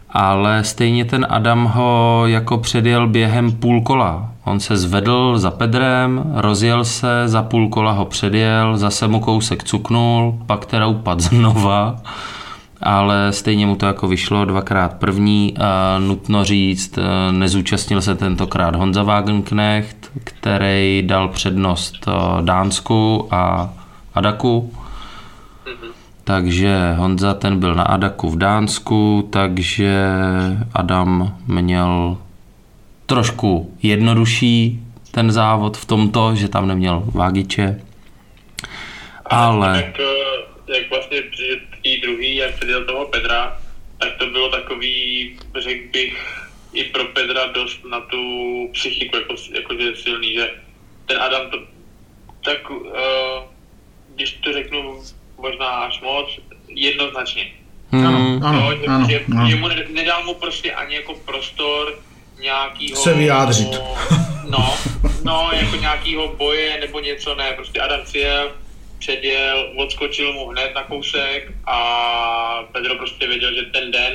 ale stejně ten Adam ho jako předjel během půl kola. On se zvedl za Pedrem, rozjel se, za půl kola ho předjel, zase mu kousek cuknul, pak teda upadl znova, ale stejně mu to jako vyšlo dvakrát první. A nutno říct, eh, nezúčastnil se tentokrát Honza Wagenknecht, který dal přednost eh, Dánsku a Adaku. Takže Honza ten byl na Adaku v Dánsku, takže Adam měl trošku jednodušší ten závod v tomto, že tam neměl vágiče. Ale Tak eh, jak vlastně při tý druhý, jak předjel toho Pedra, tak to bylo takový, řekl bych, i pro Pedra dost na tu psychiku, jako, jakože silný, že ten Adam to, tak uh, když to řeknu možná až moc, jednoznačně. Ano, hmm, ano, Jo, že, ano, že, ano. že mu ne- nedal mu prostě ani jako prostor nějakýho... Se vyjádřit. No, no, jako nějakýho boje nebo něco, ne, prostě Adam přijel, předjel, odskočil mu hned na kousek a Pedro prostě věděl, že ten den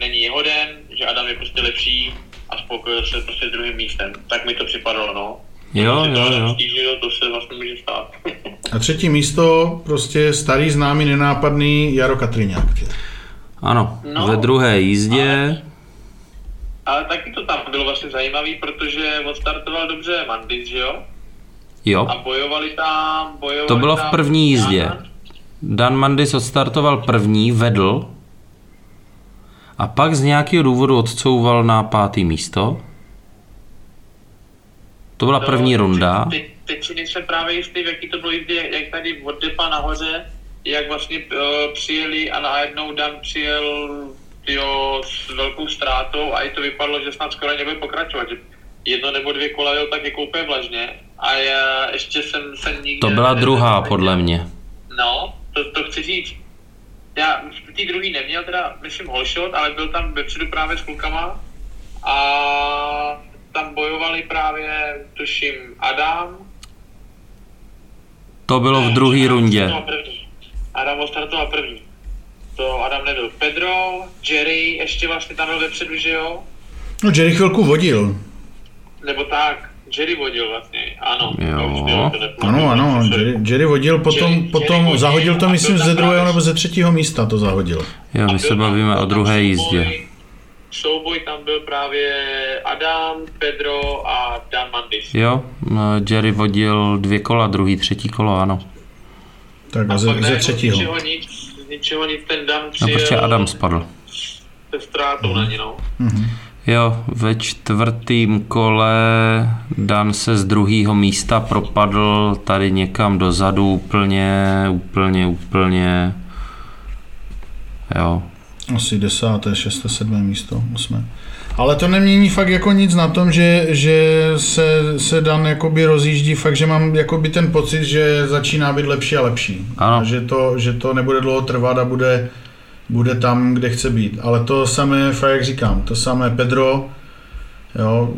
není jeho den, že Adam je prostě lepší a spokojil se prostě s druhým místem. Tak mi to připadalo, no. Jo, jo, jo. stížil, to se vlastně může stát. A třetí místo, prostě starý, známý, nenápadný Jaro Katriňák. ano, No, ve druhé jízdě, Ale taky to tam bylo vlastně zajímavý, protože odstartoval dobře Mandis, že jo? jo, A bojovali tam, bojovali to bylo v tam první jízdě. Dan Mandis odstartoval první, vedl a pak z nějakého důvodu odcouval na pátý místo. To byla první No, runda. Teď, teď si nejsem právě jistý, v jaký to bylo jízdě, jak tady od depa nahoře, jak vlastně uh, přijeli a najednou Dan přijel tyjo, s velkou ztrátou a i to vypadalo, že snad skoro nebude pokračovat. Jedno nebo dvě kola jel tak jako úplně vlažně a já ještě jsem se nikde... To byla druhá, podle mě. No, to, to chci říct. Já v té druhý neměl teda, myslím, holshot, ale byl tam vepředu právě s klukama a tam bojovali právě, tuším, Adam. To bylo v druhé rundě. Adam startoval první. To Adam nebyl. Pedro, Jerry, ještě vlastně tam byl vepředu, že jo? No Jerry chvilku vodil. Nebo tak, Jerry vodil vlastně, ano. Jo. nepamatuju. Ano, ano, Jerry, Jerry vodil, potom, Jerry- potom Jerry vodil zahodil to, myslím, ze druhého nebo ze třetího místa to zahodil. Jo, my se bavíme o druhé souboj- jízdě. souboj tam byl právě Adam, Pedro a Dan Mandis. Jo, no, Jerry vodil dvě kola, druhý, třetí kolo, ano. Tak a ze, ze třetího. nic, z ničeho nic ten Dan No přijel prostě Adam spadl. se ztrátou na ně, no. Jo, ve čtvrtém kole Dan se z druhého místa propadl tady někam dozadu úplně, úplně, úplně. Jo, Asi desáté, šesté, sedmé místo, osmé. Ale to nemění fakt jako nic na tom, že, že se, se Dan jakoby rozjíždí, fakt, že mám jakoby ten pocit, že začíná být lepší a lepší. Ano. A že to, že to nebude dlouho trvat a bude, bude tam, kde chce být. Ale to samé, fakt jak říkám, to samé Pedro, jo,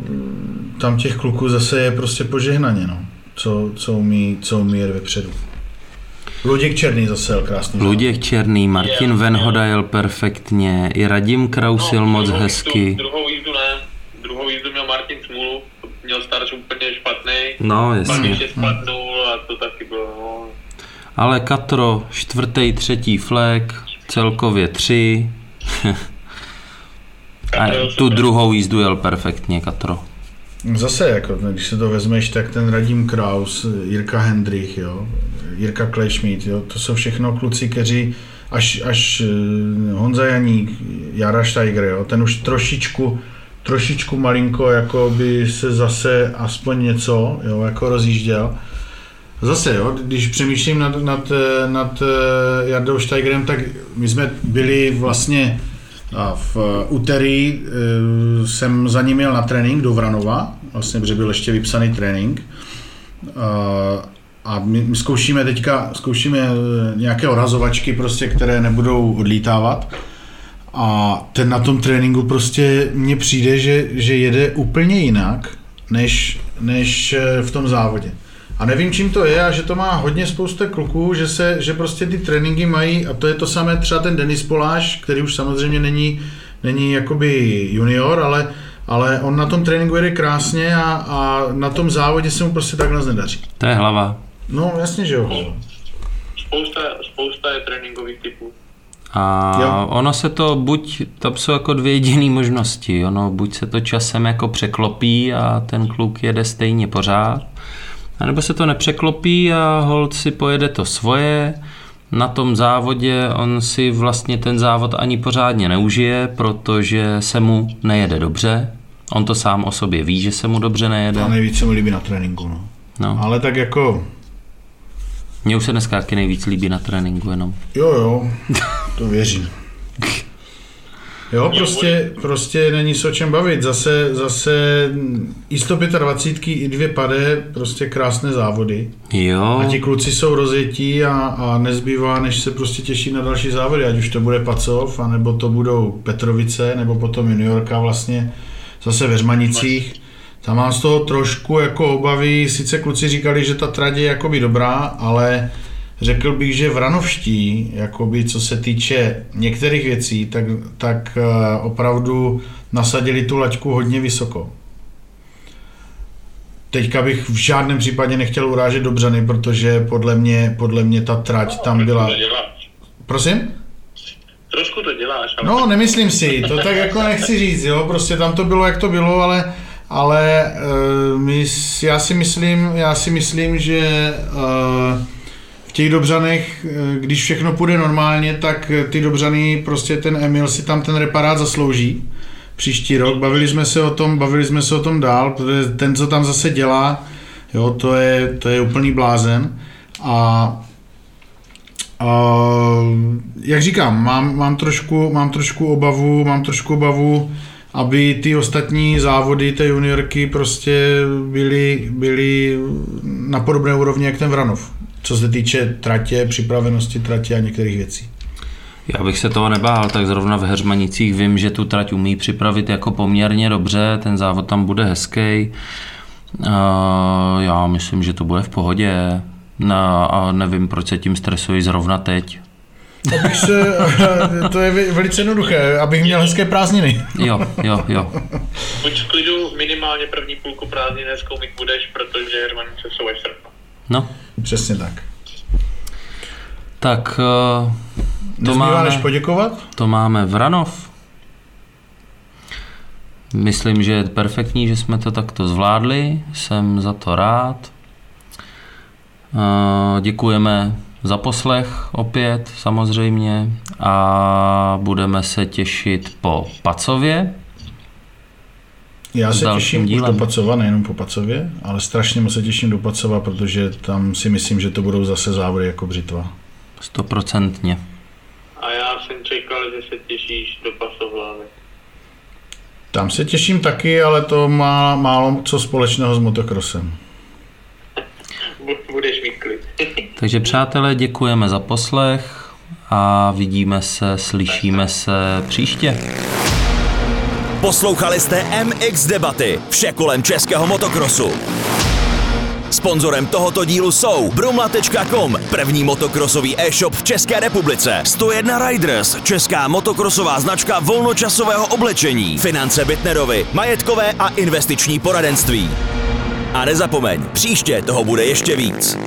tam těch kluků zase je prostě požehnaně, no. Co, co, umí, co umí jet vepředu. Luděk Černý zase jel krásný. Luděk Černý, Martin Jel, Venhoda jel perfektně, i Radim Kraus jel moc No, druhou hezky. Jízdu, druhou jízdu ne, druhou jízdu měl Martin smůlu, měl starč úplně špatný. No, Pak jasně. ještě spadnul a to taky bylo, no. Ale Katro, čtvrtý, třetí flag, celkově tři. A tu druhou jízdu jel perfektně, Katro. Zase, jako, když se to vezmeš, tak ten Radim Kraus, Jirka Hendrich, jo, Jirka Klešmít, jo, to jsou všechno kluci, kteří až, až eh, Honza Janík, Jara Steiger, jo, ten už trošičku, trošičku malinko jako by se zase aspoň něco, jo, jako rozjížděl. Zase, jo, když přemýšlím nad, nad, eh, nad eh, Jardou Steigerem, tak my jsme byli vlastně a v eh, úterý eh, jsem za ním jel na trénink do Vranova, vlastně, protože byl ještě vypsaný trénink. A- A my, my zkoušíme teďka, zkoušíme eh, nějaké orazovačky, prostě, které nebudou odlítávat. A ten na tom tréninku prostě mně přijde, že, že jede úplně jinak, než, než eh, v tom závodě. A nevím, čím to je, a že to má hodně spousta kluků, že, se, že prostě ty tréninky mají, a to je to samé třeba ten Denis Poláš, který už samozřejmě není, není jakoby junior, ale, ale on na tom tréninku jede krásně a, a na tom závodě se mu prostě takhle nedaří. To je hlava. No jasně, že jo. Spousta, spousta je tréninkových typů. A Jo. ono se to buď, tam jsou jako dvě jediné možnosti, ono buď se to časem jako překlopí a ten kluk jede stejně pořád, anebo se to nepřeklopí a hold si pojede to svoje, na tom závodě on si vlastně ten závod ani pořádně neužije, protože se mu nejede dobře, on to sám o sobě ví, že se mu dobře nejede. A nejvíc se mi líbí na tréninku, no. No. Ale tak jako, Mně už se dneska taky nejvíc líbí na tréninku jenom. jo jo, to věřím. Jo, prostě, prostě není se o čem bavit. Zase, zase i 125, i dvě pade, prostě krásné závody. Jo, A ti kluci jsou rozjetí a, a nezbývá, než se prostě těší na další závody, ať už to bude Pacov, anebo to budou Petrovice, nebo potom juniorka vlastně zase ve Řmanicích. Tam mám z toho trošku jako obavy, sice kluci říkali, že ta trať je jakoby dobrá, ale řekl bych, že vranovští, jakoby co se týče některých věcí, tak, tak eh, opravdu nasadili tu laťku hodně vysoko. Teďka bych v žádném případě nechtěl urážet Dobřany, protože podle mě, podle mě ta trať tam byla... Prosím? Trošku to děláš, ale No, nemyslím si, to tak jako nechci říct, jo, prostě tam to bylo, jak to bylo, ale, ale uh, my, já si myslím, já si myslím, že uh, v těch Dobřanech, eh, když všechno půjde normálně, tak eh, ty Dobřany, prostě ten Emil si tam ten reparát zaslouží příští rok. Bavili jsme se o tom, bavili jsme se o tom dál, protože ten, co tam zase dělá, jo, to je, to je úplný blázen. A Uh, jak říkám, mám, mám, trošku, mám trošku obavu, mám trošku obavu, aby ty ostatní závody té juniorky prostě byly, byly na podobné úrovni jak ten Vranov, co se týče tratě, připravenosti tratě a některých věcí. Já bych se toho nebál, tak zrovna v Heřmanicích vím, že tu trať umí připravit jako poměrně dobře, ten závod tam bude hezký. Já myslím, že to bude v pohodě. No, a nevím, proč se tím stresuji zrovna teď. Abych se, to je ve- velice jednoduché, abych měl hezké prázdniny. Jo, jo, jo. buď v klidu minimálně první půlku prázdnin nezkoumit budeš, protože Hermanice jsou až srpna. No, Přesně tak. tak eh, to Nezbývá než máme, poděkovat? to máme Vranov. Myslím, že je perfektní, že jsme to takto zvládli. Jsem za to rád. Eh, děkujeme za poslech opět samozřejmě a budeme se těšit po Pacově. Já se těším dílem. už do Pacova, nejenom po Pacově, ale strašně moc se těším do Pacova, protože tam si myslím, že to budou zase závody jako břitva. Stoprocentně. A já jsem čekal, že se těšíš do Pasovlávy. Tam se těším taky, ale to má málo co společného s motokrosem. Budeš mít klid. Takže přátelé, děkujeme za poslech a vidíme se, slyšíme se příště. Poslouchali jste MX Debaty, vše kolem českého motokrosu. Sponzorem tohoto dílu jsou Brumla.com, první motokrosový e-shop v České republice. 101 Riders, česká motokrosová značka volnočasového oblečení. Finance Bitnerovi, majetkové a investiční poradenství. A nezapomeň, příště toho bude ještě víc.